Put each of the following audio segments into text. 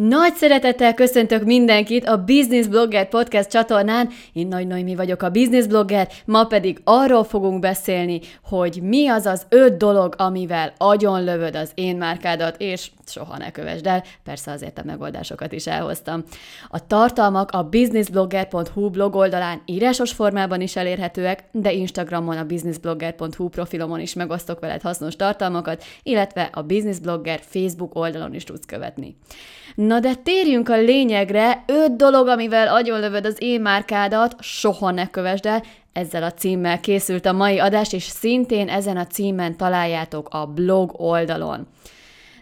Nagy szeretettel köszöntök mindenkit a Business Blogger Podcast csatornán. Én Nagy Noémi vagyok a Business Blogger, ma pedig arról fogunk beszélni, hogy mi az az öt dolog, amivel agyon lövöd az én márkádat, és soha ne kövesd el, persze azért a megoldásokat is elhoztam. A tartalmak a businessblogger.hu blog oldalán írásos formában is elérhetőek, de Instagramon a businessblogger.hu profilomon is megosztok veled hasznos tartalmakat, illetve a Business Blogger Facebook oldalon is tudsz követni. Na de térjünk a lényegre, öt dolog, amivel agyonlövöd az én márkádat, soha ne kövesd el, ezzel a címmel készült a mai adás, és szintén ezen a címen találjátok a blog oldalon.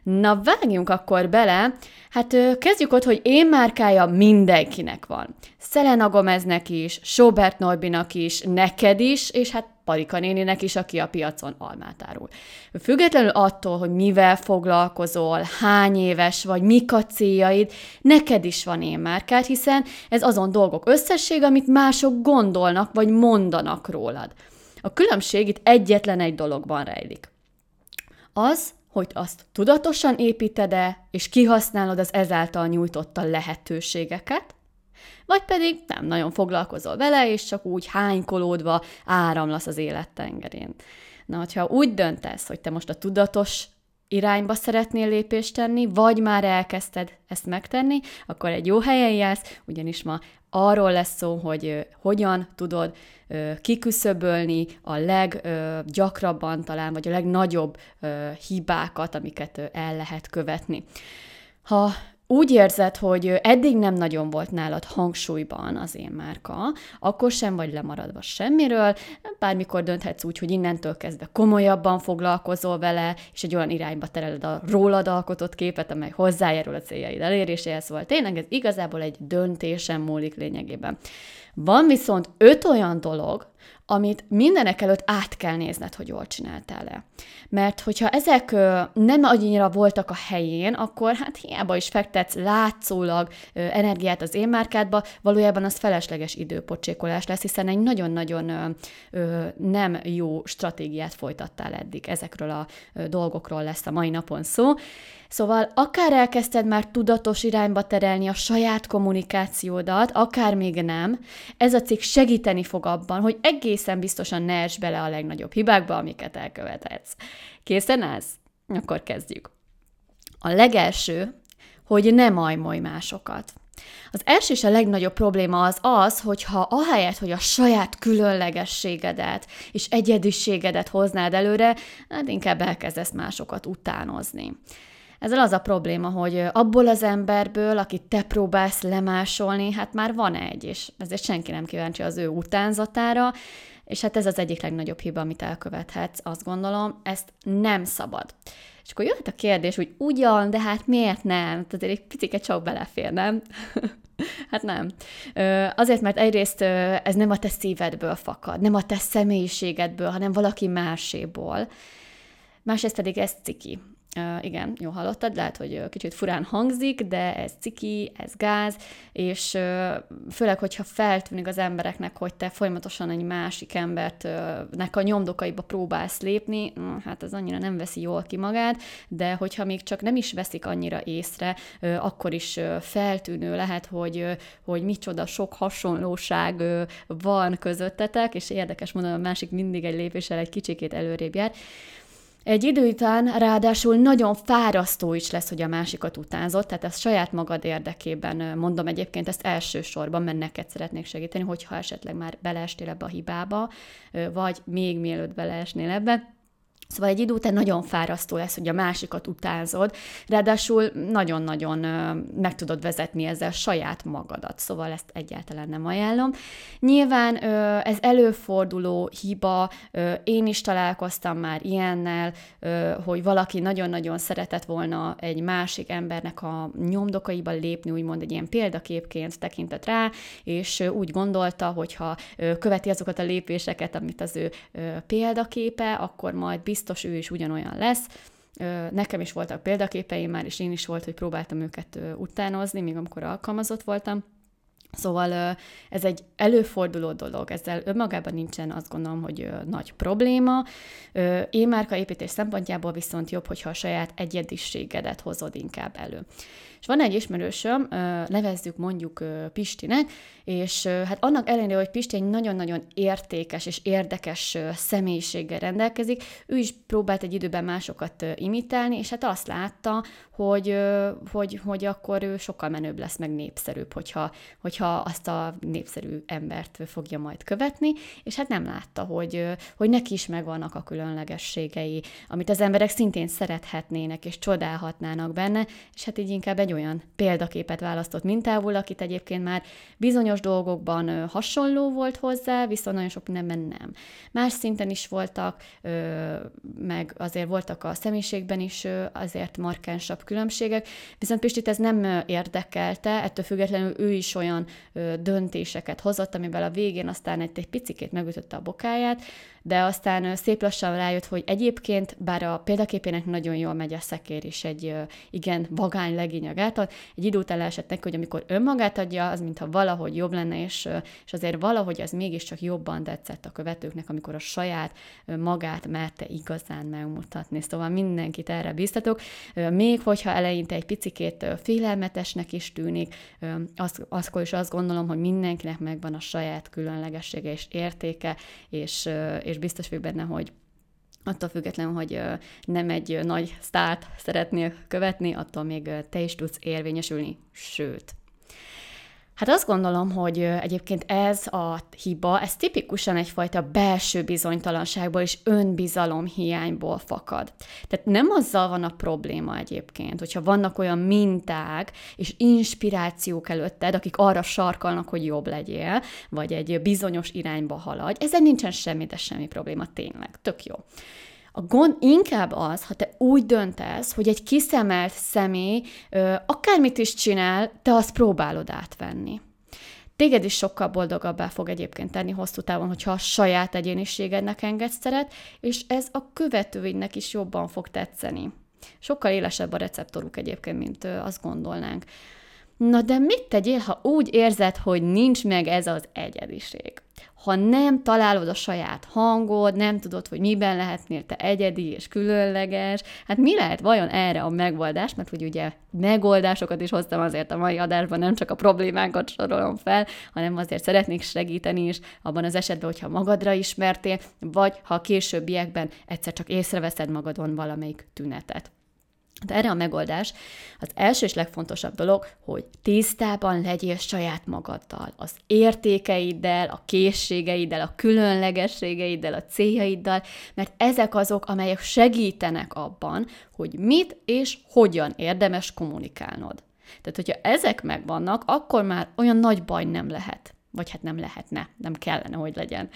Na, vágjunk akkor bele. Hát kezdjük ott, hogy én márkája mindenkinek van. Selena Gomeznek is, Sobert Norbinak is, neked is, és hát Parika néninek is, aki a piacon almát árul. Függetlenül attól, hogy mivel foglalkozol, hány éves vagy, mik a céljaid, neked is van én márkád, hiszen ez azon dolgok összesség, amit mások gondolnak vagy mondanak rólad. A különbség itt egyetlen egy dologban rejlik. Az, hogy azt tudatosan építed-e, és kihasználod az ezáltal nyújtotta lehetőségeket, vagy pedig nem nagyon foglalkozol vele, és csak úgy hánykolódva áramlasz az élet tengerén. Na, hogyha úgy döntesz, hogy te most a tudatos irányba szeretnél lépést tenni, vagy már elkezdted ezt megtenni, akkor egy jó helyen jársz, ugyanis ma arról lesz szó, hogy hogyan tudod kiküszöbölni a leggyakrabban talán, vagy a legnagyobb hibákat, amiket el lehet követni. Ha úgy érzed, hogy eddig nem nagyon volt nálad hangsúlyban az én márka, akkor sem vagy lemaradva semmiről, bármikor dönthetsz úgy, hogy innentől kezdve komolyabban foglalkozol vele, és egy olyan irányba tereled a rólad alkotott képet, amely hozzájárul a céljaid eléréséhez. Szóval tényleg ez igazából egy döntésen múlik lényegében. Van viszont öt olyan dolog, amit mindenek előtt át kell nézned, hogy jól csináltál-e. Mert hogyha ezek nem annyira voltak a helyén, akkor hát hiába is fektetsz látszólag energiát az én márkádba, valójában az felesleges időpocsékolás lesz, hiszen egy nagyon-nagyon nem jó stratégiát folytattál eddig. Ezekről a dolgokról lesz a mai napon szó. Szóval akár elkezdted már tudatos irányba terelni a saját kommunikációdat, akár még nem, ez a cikk segíteni fog abban, hogy egészen biztosan ne esd bele a legnagyobb hibákba, amiket elkövethetsz. Készen állsz? Akkor kezdjük. A legelső, hogy ne majmolj másokat. Az első és a legnagyobb probléma az az, hogyha ahelyett, hogy a saját különlegességedet és egyediségedet hoznád előre, hát inkább elkezdesz másokat utánozni. Ezzel az a probléma, hogy abból az emberből, akit te próbálsz lemásolni, hát már van egy, és ezért senki nem kíváncsi az ő utánzatára, és hát ez az egyik legnagyobb hiba, amit elkövethetsz, azt gondolom, ezt nem szabad. És akkor jöhet a kérdés, hogy ugyan, de hát miért nem? Tehát egy picit csak belefér, nem? hát nem. Azért, mert egyrészt ez nem a te szívedből fakad, nem a te személyiségedből, hanem valaki máséból. Másrészt pedig ez ciki. Igen, jó hallottad, lehet, hogy kicsit furán hangzik, de ez ciki, ez gáz, és uh, főleg, hogyha feltűnik az embereknek, hogy te folyamatosan egy másik embertnek a nyomdokaiba próbálsz lépni, uh, hát az annyira nem veszi jól ki magát, de hogyha még csak nem is veszik annyira észre, akkor is feltűnő lehet, hogy, hogy micsoda sok hasonlóság van közöttetek, és érdekes mondani, a másik mindig egy lépéssel egy kicsikét előrébb jár. Egy idő után ráadásul nagyon fárasztó is lesz, hogy a másikat utánzott, tehát ezt saját magad érdekében mondom egyébként ezt elsősorban, mert neked szeretnék segíteni, hogyha esetleg már beleestél ebbe a hibába, vagy még mielőtt beleesnél ebbe, Szóval egy idő után nagyon fárasztó lesz, hogy a másikat utánzod, ráadásul nagyon-nagyon meg tudod vezetni ezzel saját magadat, szóval ezt egyáltalán nem ajánlom. Nyilván ez előforduló hiba, én is találkoztam már ilyennel, hogy valaki nagyon-nagyon szeretett volna egy másik embernek a nyomdokaiba lépni, úgymond egy ilyen példaképként tekintett rá, és úgy gondolta, hogy ha követi azokat a lépéseket, amit az ő példaképe, akkor majd biztos ő is ugyanolyan lesz. Nekem is voltak példaképeim már, és én is volt, hogy próbáltam őket utánozni, még amikor alkalmazott voltam. Szóval ez egy előforduló dolog, ezzel önmagában nincsen azt gondolom, hogy nagy probléma. Én márka építés szempontjából viszont jobb, hogyha a saját egyediségedet hozod inkább elő. És van egy ismerősöm, nevezzük mondjuk Pistinek, és hát annak ellenére, hogy Pisti egy nagyon-nagyon értékes és érdekes személyiséggel rendelkezik, ő is próbált egy időben másokat imitálni, és hát azt látta, hogy, hogy, hogy akkor ő sokkal menőbb lesz, meg népszerűbb, hogyha, hogyha azt a népszerű embert fogja majd követni, és hát nem látta, hogy, hogy neki is megvannak a különlegességei, amit az emberek szintén szerethetnének és csodálhatnának benne, és hát így inkább olyan példaképet választott mintából, akit egyébként már bizonyos dolgokban hasonló volt hozzá, viszont nagyon sok mindenben nem. Más szinten is voltak, meg azért voltak a személyiségben is azért markánsabb különbségek, viszont Pistit ez nem érdekelte, ettől függetlenül ő is olyan döntéseket hozott, amivel a végén aztán egy, egy picikét megütötte a bokáját, de aztán szép lassan rájött, hogy egyébként, bár a példaképének nagyon jól megy a szekér is egy igen vagány legényag által, egy idő után leesett neki, hogy amikor önmagát adja, az mintha valahogy jobb lenne, és, és azért valahogy az mégiscsak jobban tetszett a követőknek, amikor a saját magát merte igazán megmutatni. Szóval mindenkit erre biztatok. Még hogyha eleinte egy picikét félelmetesnek is tűnik, az, azkor is azt gondolom, hogy mindenkinek megvan a saját különlegessége és értéke, és, és és biztos vagyok benne, hogy attól függetlenül, hogy nem egy nagy sztárt szeretnél követni, attól még te is tudsz érvényesülni, sőt, Hát azt gondolom, hogy egyébként ez a hiba, ez tipikusan egyfajta belső bizonytalanságból és önbizalom hiányból fakad. Tehát nem azzal van a probléma egyébként, hogyha vannak olyan minták és inspirációk előtted, akik arra sarkalnak, hogy jobb legyél, vagy egy bizonyos irányba haladj, ezzel nincsen semmi, de semmi probléma tényleg. Tök jó. A gond inkább az, ha te úgy döntesz, hogy egy kiszemelt személy ö, akármit is csinál, te azt próbálod átvenni. Téged is sokkal boldogabbá fog egyébként tenni hosszú távon, hogyha a saját egyéniségednek engedsz teret, és ez a követőidnek is jobban fog tetszeni. Sokkal élesebb a receptoruk egyébként, mint azt gondolnánk. Na de mit tegyél, ha úgy érzed, hogy nincs meg ez az egyediség? Ha nem találod a saját hangod, nem tudod, hogy miben lehetnél te egyedi és különleges, hát mi lehet vajon erre a megoldás? Mert hogy ugye megoldásokat is hoztam azért a mai adásban, nem csak a problémánkat sorolom fel, hanem azért szeretnék segíteni is abban az esetben, hogyha magadra ismertél, vagy ha a későbbiekben egyszer csak észreveszed magadon valamelyik tünetet. De erre a megoldás az első és legfontosabb dolog, hogy tisztában legyél saját magaddal, az értékeiddel, a készségeiddel, a különlegességeiddel, a céljaiddal, mert ezek azok, amelyek segítenek abban, hogy mit és hogyan érdemes kommunikálnod. Tehát, hogyha ezek megvannak, akkor már olyan nagy baj nem lehet. Vagy hát nem lehetne, nem kellene, hogy legyen.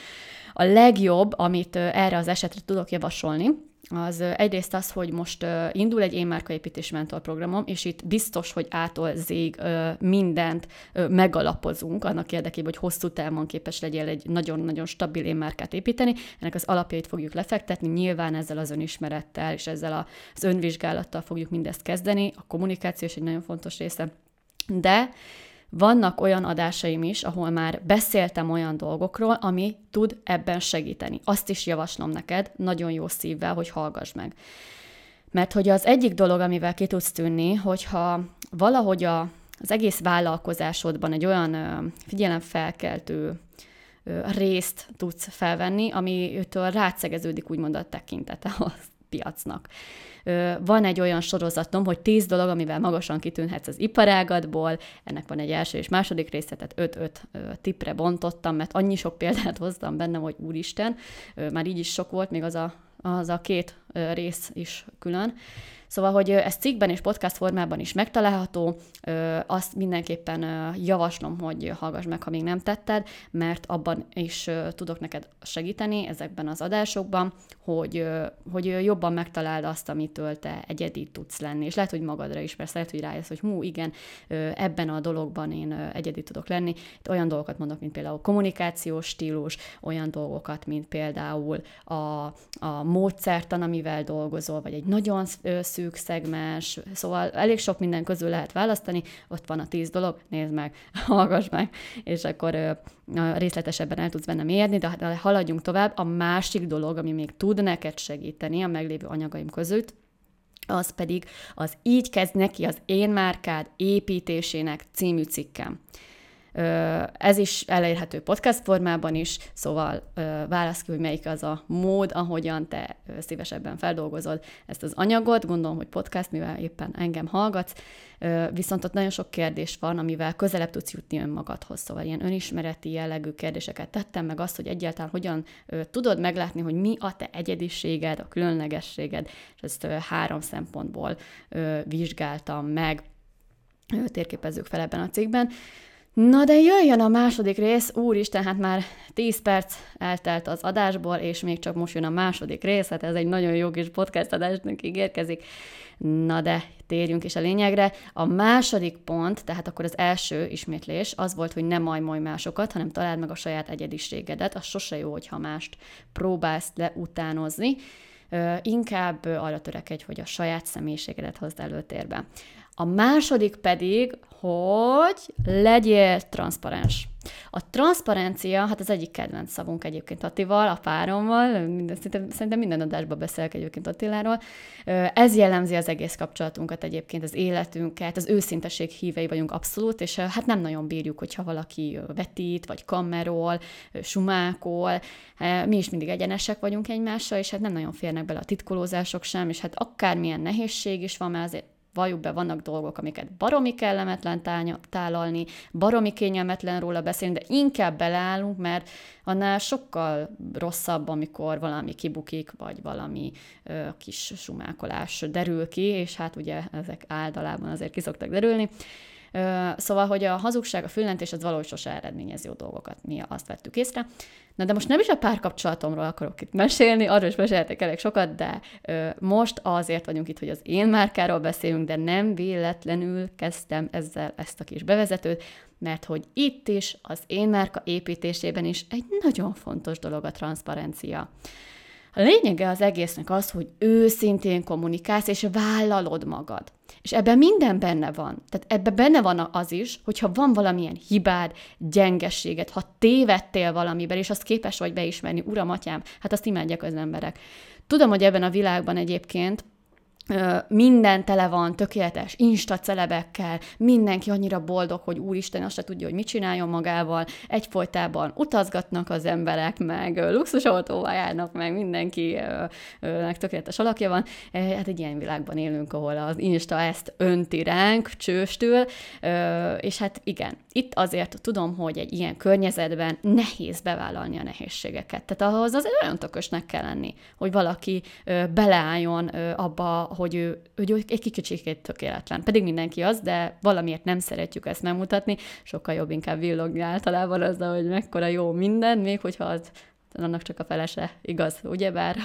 A legjobb, amit erre az esetre tudok javasolni, az egyrészt az, hogy most indul egy én márkaépítés mentorprogramom, és itt biztos, hogy ától zég mindent megalapozunk annak érdekében, hogy hosszú távon képes legyél egy nagyon-nagyon stabil én márkát építeni. Ennek az alapjait fogjuk lefektetni, nyilván ezzel az önismerettel és ezzel az önvizsgálattal fogjuk mindezt kezdeni. A kommunikáció is egy nagyon fontos része. De vannak olyan adásaim is, ahol már beszéltem olyan dolgokról, ami tud ebben segíteni. Azt is javaslom neked, nagyon jó szívvel, hogy hallgass meg. Mert hogy az egyik dolog, amivel ki tudsz tűnni, hogyha valahogy a, az egész vállalkozásodban egy olyan figyelemfelkeltő részt tudsz felvenni, amitől rátszegeződik úgymond a tekintete a piacnak. Van egy olyan sorozatom, hogy tíz dolog, amivel magasan kitűnhetsz az iparágatból, ennek van egy első és második része, tehát öt-öt tipre bontottam, mert annyi sok példát hoztam benne, hogy úristen, már így is sok volt, még az a, az a két rész is külön. Szóval, hogy ez cikkben és podcast formában is megtalálható, azt mindenképpen javaslom, hogy hallgass meg, ha még nem tetted, mert abban is tudok neked segíteni ezekben az adásokban, hogy, hogy jobban megtaláld azt, amitől te egyedi tudsz lenni. És lehet, hogy magadra is, persze lehet, hogy rájössz, hogy hú, igen, ebben a dologban én egyedi tudok lenni. Olyan dolgokat mondok, mint például kommunikációs stílus, olyan dolgokat, mint például a, a módszertan, amivel dolgozol, vagy egy nagyon szű szűk szegmens, szóval elég sok minden közül lehet választani, ott van a tíz dolog, nézd meg, hallgass meg, és akkor részletesebben el tudsz benne mérni, de haladjunk tovább. A másik dolog, ami még tud neked segíteni a meglévő anyagaim között, az pedig az Így kezd neki az Én márkád építésének című cikkem. Ez is elérhető podcast formában is, szóval válasz ki, hogy melyik az a mód, ahogyan te szívesebben feldolgozod ezt az anyagot. Gondolom, hogy podcast, mivel éppen engem hallgatsz, viszont ott nagyon sok kérdés van, amivel közelebb tudsz jutni önmagadhoz. Szóval ilyen önismereti jellegű kérdéseket tettem, meg azt, hogy egyáltalán hogyan tudod meglátni, hogy mi a te egyediséged, a különlegességed, és ezt három szempontból vizsgáltam meg, térképezzük fel ebben a cikkben. Na de jöjjön a második rész, úristen, hát már 10 perc eltelt az adásból, és még csak most jön a második rész, hát ez egy nagyon jó kis podcast adásnak ígérkezik. Na de térjünk is a lényegre. A második pont, tehát akkor az első ismétlés, az volt, hogy nem majmolj másokat, hanem találd meg a saját egyediségedet. Az sose jó, hogyha mást próbálsz leutánozni. Inkább arra törekedj, hogy a saját személyiségedet hozd előtérbe. A második pedig, hogy legyél transzparens. A transzparencia, hát az egyik kedvenc szavunk egyébként Attival, a párommal, minden, szerintem, minden adásban beszélek egyébként Attiláról. Ez jellemzi az egész kapcsolatunkat egyébként, az életünket, az őszinteség hívei vagyunk abszolút, és hát nem nagyon bírjuk, hogyha valaki vetít, vagy kamerol, sumákol. Mi is mindig egyenesek vagyunk egymással, és hát nem nagyon férnek bele a titkolózások sem, és hát akármilyen nehézség is van, mert azért valljuk be, vannak dolgok, amiket baromi kellemetlen tálalni, baromi kényelmetlen róla beszélni, de inkább beleállunk, mert annál sokkal rosszabb, amikor valami kibukik, vagy valami ö, kis sumákolás derül ki, és hát ugye ezek általában azért ki szoktak derülni. Ö, szóval, hogy a hazugság, a füllentés az valahogy sose eredményez jó dolgokat, mi azt vettük észre. Na de most nem is a párkapcsolatomról akarok itt mesélni, arról is meséltek elég sokat, de ö, most azért vagyunk itt, hogy az én márkáról beszélünk, de nem véletlenül kezdtem ezzel ezt a kis bevezetőt, mert hogy itt is, az én márka építésében is egy nagyon fontos dolog a transzparencia. A lényege az egésznek az, hogy őszintén kommunikálsz, és vállalod magad. És ebben minden benne van. Tehát ebben benne van az is, hogyha van valamilyen hibád, gyengességed, ha tévedtél valamiben, és azt képes vagy beismerni, uram, atyám, hát azt imádják az emberek. Tudom, hogy ebben a világban egyébként minden tele van tökéletes insta celebekkel, mindenki annyira boldog, hogy úristen azt se tudja, hogy mit csináljon magával, egyfolytában utazgatnak az emberek, meg luxusautóval járnak, meg mindenkinek tökéletes alakja van. Hát egy ilyen világban élünk, ahol az insta ezt önti ránk csőstül, és hát igen, itt azért tudom, hogy egy ilyen környezetben nehéz bevállalni a nehézségeket. Tehát ahhoz azért olyan tökösnek kell lenni, hogy valaki beleálljon abba, hogy ő, hogy egy kicsikét tökéletlen. Pedig mindenki az, de valamiért nem szeretjük ezt megmutatni, sokkal jobb inkább villogni általában azzal, hogy mekkora jó minden, még hogyha az annak csak a felese igaz, ugyebár?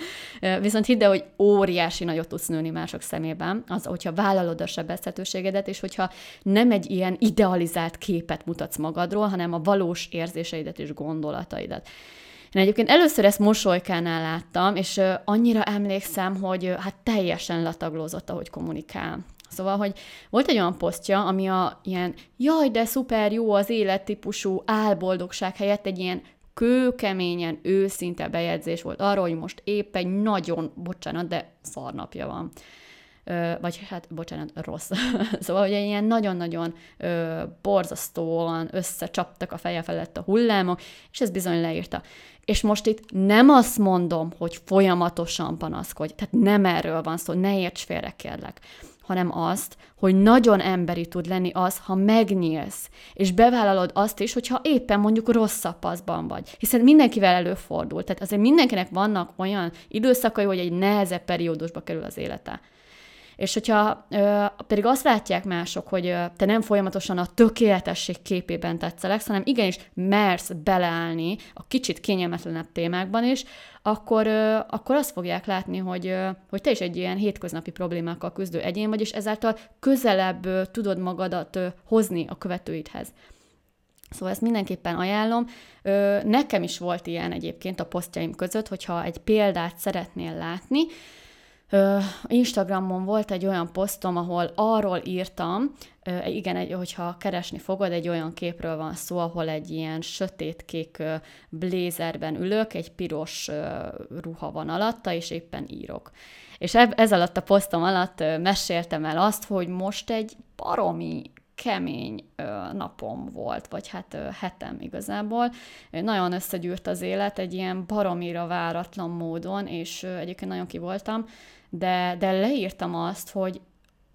Viszont hidd el, hogy óriási nagyot tudsz nőni mások szemében, az, hogyha vállalod a sebezhetőségedet, és hogyha nem egy ilyen idealizált képet mutatsz magadról, hanem a valós érzéseidet és gondolataidat. Én egyébként először ezt mosolykánál láttam, és annyira emlékszem, hogy hát teljesen letaglózott, ahogy kommunikál. Szóval, hogy volt egy olyan posztja, ami a ilyen jaj, de szuper jó az élet típusú álboldogság helyett egy ilyen kőkeményen őszinte bejegyzés volt arról, hogy most épp egy nagyon, bocsánat, de szarnapja van vagy hát, bocsánat, rossz. szóval, hogy ilyen nagyon-nagyon borzasztóan összecsaptak a feje felett a hullámok, és ez bizony leírta. És most itt nem azt mondom, hogy folyamatosan panaszkodj, tehát nem erről van szó, ne érts félre, kérlek, hanem azt, hogy nagyon emberi tud lenni az, ha megnyílsz, és bevállalod azt is, hogyha éppen mondjuk rosszabb paszban vagy. Hiszen mindenkivel előfordul, tehát azért mindenkinek vannak olyan időszakai, hogy egy nehezebb periódusba kerül az élete. És hogyha ö, pedig azt látják mások, hogy ö, te nem folyamatosan a tökéletesség képében tetszeleksz, hanem igenis mersz beleállni a kicsit kényelmetlenebb témákban is, akkor, ö, akkor azt fogják látni, hogy, ö, hogy te is egy ilyen hétköznapi problémákkal küzdő egyén vagy, és ezáltal közelebb ö, tudod magadat ö, hozni a követőidhez. Szóval ezt mindenképpen ajánlom. Ö, nekem is volt ilyen egyébként a posztjaim között, hogyha egy példát szeretnél látni, Instagramon volt egy olyan posztom, ahol arról írtam, igen, egy, hogyha keresni fogod, egy olyan képről van szó, ahol egy ilyen sötétkék blézerben ülök, egy piros ruha van alatta, és éppen írok. És ez alatt a posztom alatt meséltem el azt, hogy most egy baromi kemény napom volt, vagy hát hetem igazából. Nagyon összegyűrt az élet egy ilyen baromira váratlan módon, és egyébként nagyon ki voltam, de, de leírtam azt, hogy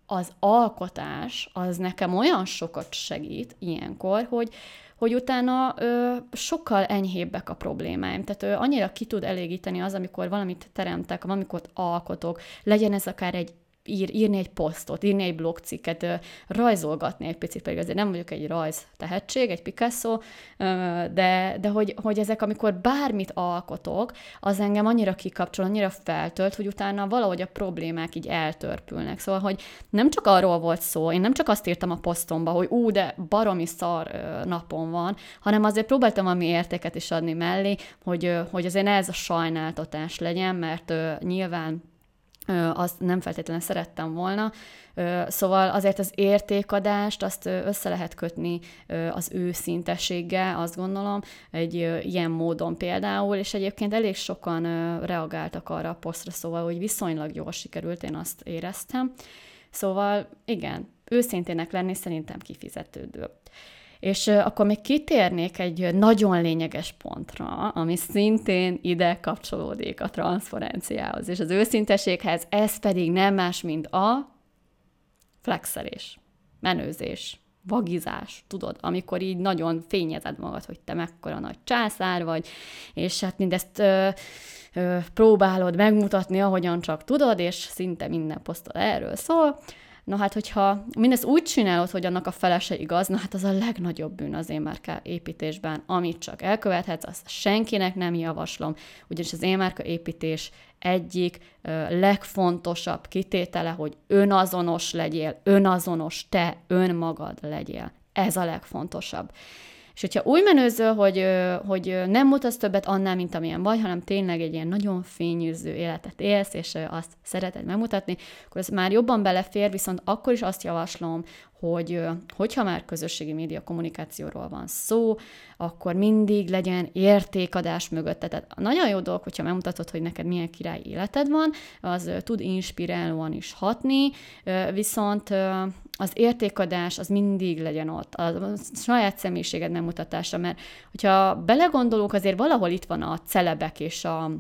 az alkotás az nekem olyan sokat segít ilyenkor, hogy, hogy utána ö, sokkal enyhébbek a problémáim. Tehát ö, annyira ki tud elégíteni az, amikor valamit teremtek, amikor alkotok, legyen ez akár egy ír, írni egy posztot, írni egy blogcikket, rajzolgatni egy picit, pedig azért nem vagyok egy rajz tehetség, egy Picasso, de, de hogy, hogy ezek, amikor bármit alkotok, az engem annyira kikapcsol, annyira feltölt, hogy utána valahogy a problémák így eltörpülnek. Szóval, hogy nem csak arról volt szó, én nem csak azt írtam a posztomba, hogy ú, de baromi szar napom van, hanem azért próbáltam valami értéket is adni mellé, hogy, hogy azért ez a sajnáltatás legyen, mert nyilván azt nem feltétlenül szerettem volna. Szóval azért az értékadást azt össze lehet kötni az őszintességgel, azt gondolom, egy ilyen módon például, és egyébként elég sokan reagáltak arra a posztra, szóval, hogy viszonylag jól sikerült, én azt éreztem. Szóval igen, őszintének lenni szerintem kifizetődő. És akkor még kitérnék egy nagyon lényeges pontra, ami szintén ide kapcsolódik a transzferenciához és az őszinteséghez, ez pedig nem más, mint a flexelés, menőzés, vagizás, tudod, amikor így nagyon fényezed magad, hogy te mekkora nagy császár vagy, és hát mindezt ö, ö, próbálod megmutatni, ahogyan csak tudod, és szinte minden posztol erről szól, Na hát, hogyha mindezt úgy csinálod, hogy annak a felese igaz, na hát az a legnagyobb bűn az én márka építésben, amit csak elkövethetsz, azt senkinek nem javaslom, ugyanis az én márka építés egyik ö, legfontosabb kitétele, hogy önazonos legyél, önazonos te, önmagad legyél. Ez a legfontosabb. És hogyha úgy menőzöl, hogy, hogy nem mutatsz többet annál, mint amilyen vagy, hanem tényleg egy ilyen nagyon fényűző életet élsz, és azt szereted megmutatni, akkor ez már jobban belefér, viszont akkor is azt javaslom, hogy hogyha már közösségi média kommunikációról van szó, akkor mindig legyen értékadás mögött. Tehát nagyon jó dolog, hogyha megmutatod, hogy neked milyen király életed van, az tud inspirálóan is hatni, viszont az értékadás az mindig legyen ott, a saját személyiséged megmutatása, mert hogyha belegondolunk, azért valahol itt van a celebek és a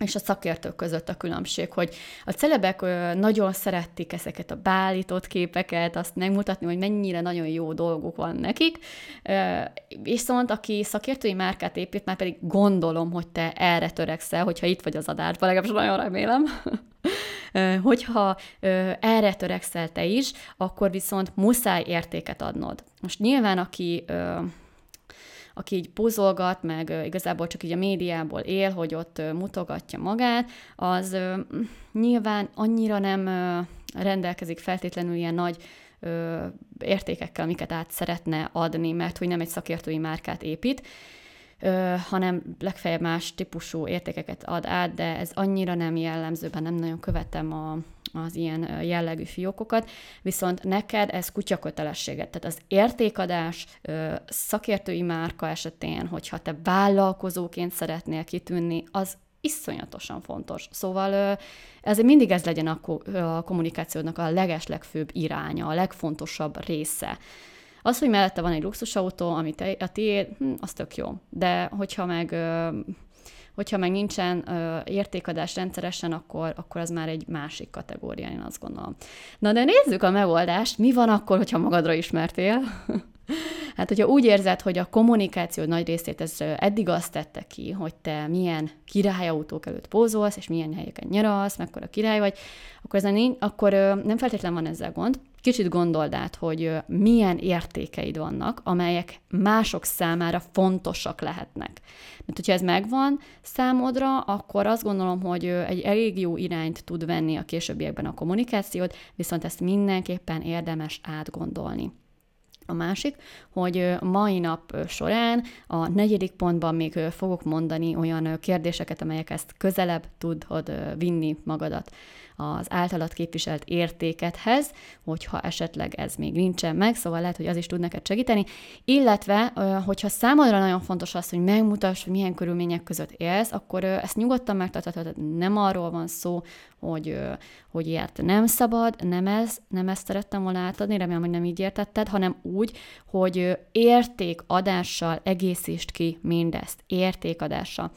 és a szakértők között a különbség, hogy a celebek nagyon szerették ezeket a beállított képeket, azt megmutatni, hogy mennyire nagyon jó dolguk van nekik, viszont aki szakértői márkát épít, már pedig gondolom, hogy te erre törekszel, hogyha itt vagy az adásban, legalábbis nagyon remélem, hogyha erre törekszel te is, akkor viszont muszáj értéket adnod. Most nyilván, aki aki így pozolgat, meg igazából csak így a médiából él, hogy ott mutogatja magát, az nyilván annyira nem rendelkezik feltétlenül ilyen nagy értékekkel, amiket át szeretne adni, mert hogy nem egy szakértői márkát épít, hanem legfeljebb más típusú értékeket ad át, de ez annyira nem jellemzőben, nem nagyon követem a, az ilyen jellegű fiókokat, viszont neked ez kutyakötelességet. Tehát az értékadás szakértői márka esetén, hogyha te vállalkozóként szeretnél kitűnni, az iszonyatosan fontos. Szóval ez mindig ez legyen a kommunikációnak a legeslegfőbb iránya, a legfontosabb része. Az, hogy mellette van egy luxusautó, amit a tiéd, hm, az tök jó. De hogyha meg Hogyha meg nincsen ö, értékadás rendszeresen, akkor, akkor az már egy másik kategória, én azt gondolom. Na de nézzük a megoldást. Mi van akkor, hogyha magadra ismertél? Hát, hogyha úgy érzed, hogy a kommunikáció nagy részét ez eddig azt tette ki, hogy te milyen királyautók előtt pózolsz, és milyen helyeken nyaralsz, mekkora király vagy, akkor, ezen, akkor nem feltétlenül van ezzel gond. Kicsit gondold át, hogy milyen értékeid vannak, amelyek mások számára fontosak lehetnek. Mert hogyha ez megvan számodra, akkor azt gondolom, hogy egy elég jó irányt tud venni a későbbiekben a kommunikációt, viszont ezt mindenképpen érdemes átgondolni. A másik, hogy mai nap során a negyedik pontban még fogok mondani olyan kérdéseket, amelyek ezt közelebb tudod vinni magadat az általad képviselt értékethez, hogyha esetleg ez még nincsen meg, szóval lehet, hogy az is tud neked segíteni, illetve, hogyha számodra nagyon fontos az, hogy megmutass, hogy milyen körülmények között élsz, akkor ezt nyugodtan megtarthatod, nem arról van szó, hogy, hogy ilyet nem szabad, nem ez, nem ezt szerettem volna átadni, remélem, hogy nem így értetted, hanem úgy, hogy értékadással egészítsd ki mindezt, értékadással.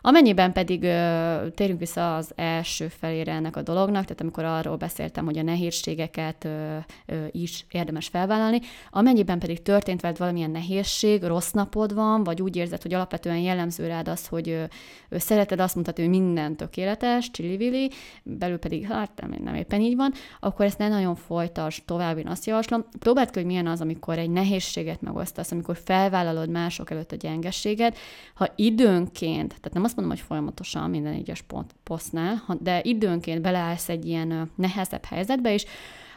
Amennyiben pedig ö, térjünk vissza az első felére ennek a dolognak, tehát amikor arról beszéltem, hogy a nehézségeket ö, ö, is érdemes felvállalni, amennyiben pedig történt veled valamilyen nehézség, rossz napod van, vagy úgy érzed, hogy alapvetően jellemző rád az, hogy ö, ö, szereted azt mutatni, hogy minden tökéletes, csili belül pedig hát nem, nem éppen így van, akkor ezt ne nagyon folytasd tovább, én azt javaslom. Próbáld ki, hogy milyen az, amikor egy nehézséget megosztasz, amikor felvállalod mások előtt a gyengességet, ha időnként, tehát nem azt mondom, hogy folyamatosan minden egyes posztnál, de időnként beleállsz egy ilyen nehezebb helyzetbe, és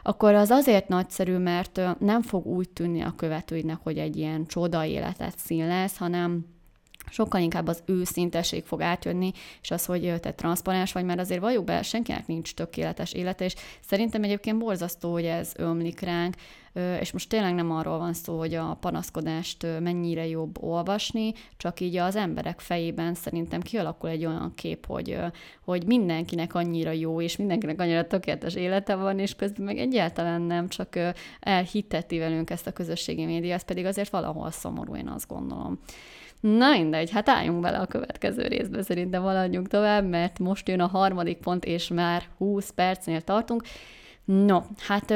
akkor az azért nagyszerű, mert nem fog úgy tűnni a követőidnek, hogy egy ilyen csoda életet színlesz, hanem sokkal inkább az őszinteség fog átjönni, és az, hogy te transzparens vagy, mert azért valljuk be, senkinek nincs tökéletes élete, és szerintem egyébként borzasztó, hogy ez ömlik ránk, és most tényleg nem arról van szó, hogy a panaszkodást mennyire jobb olvasni, csak így az emberek fejében szerintem kialakul egy olyan kép, hogy, hogy mindenkinek annyira jó, és mindenkinek annyira tökéletes élete van, és közben meg egyáltalán nem, csak elhitteti velünk ezt a közösségi média, ez pedig azért valahol szomorú, én azt gondolom. Na mindegy, hát álljunk bele a következő részbe, szerintem haladjunk tovább, mert most jön a harmadik pont, és már 20 percnél tartunk. No, hát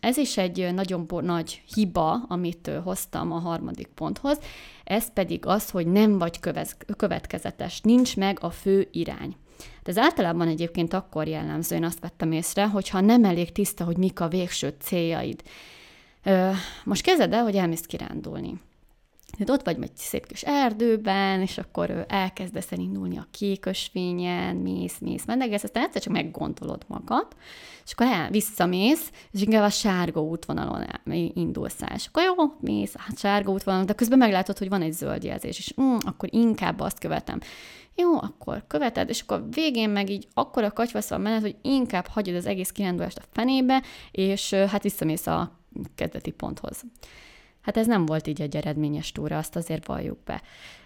ez is egy nagyon nagy hiba, amit hoztam a harmadik ponthoz, ez pedig az, hogy nem vagy következetes, nincs meg a fő irány. De ez általában egyébként akkor jellemző, én azt vettem észre, hogyha nem elég tiszta, hogy mik a végső céljaid. Most kezded el, hogy elmész kirándulni. Tehát ott vagy egy szép kis erdőben, és akkor elkezdesz elindulni a kékösvényen, mész, mész, mendegesz, aztán egyszer csak meggondolod magad, és akkor el, visszamész, és inkább a sárga útvonalon indulsz el. És akkor jó, mész, hát sárga útvonalon, de közben meglátod, hogy van egy zöld jelzés, és mm, akkor inkább azt követem. Jó, akkor követed, és akkor végén meg így akkor a katyvaszval menet, hogy inkább hagyod az egész kirándulást a fenébe, és hát visszamész a kezdeti ponthoz. Hát ez nem volt így egy eredményes túra, azt azért valljuk be.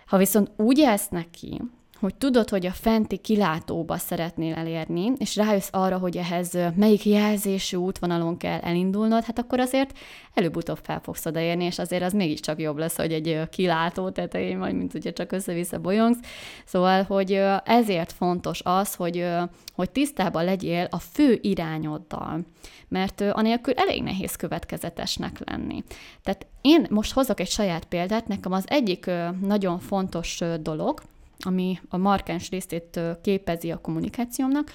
Ha viszont úgy állsz neki, hogy tudod, hogy a fenti kilátóba szeretnél elérni, és rájössz arra, hogy ehhez melyik jelzésű útvonalon kell elindulnod, hát akkor azért előbb-utóbb fel fogsz odaérni, és azért az mégiscsak jobb lesz, hogy egy kilátó tetején vagy, mint ugye csak össze-vissza bolyongsz. Szóval, hogy ezért fontos az, hogy, hogy tisztában legyél a fő irányoddal, mert anélkül elég nehéz következetesnek lenni. Tehát én most hozok egy saját példát, nekem az egyik nagyon fontos dolog, ami a markáns részét képezi a kommunikációmnak,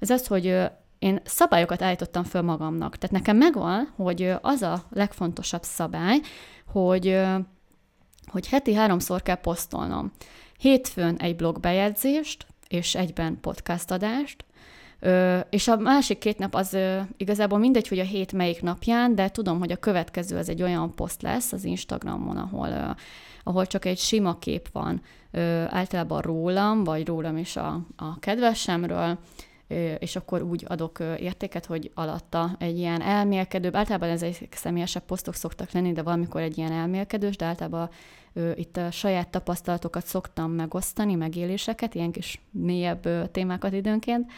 az az, hogy én szabályokat állítottam föl magamnak. Tehát nekem megvan, hogy az a legfontosabb szabály, hogy, hogy heti háromszor kell posztolnom. Hétfőn egy blogbejegyzést, és egyben podcast adást, és a másik két nap az igazából mindegy, hogy a hét melyik napján, de tudom, hogy a következő az egy olyan poszt lesz az Instagramon, ahol, ahol csak egy sima kép van, általában rólam, vagy rólam is a, a kedvesemről, és akkor úgy adok értéket, hogy alatta egy ilyen elmélkedőbb, általában egy személyesebb posztok szoktak lenni, de valamikor egy ilyen elmélkedős, de általában itt a saját tapasztalatokat szoktam megosztani, megéléseket, ilyen kis mélyebb témákat időnként,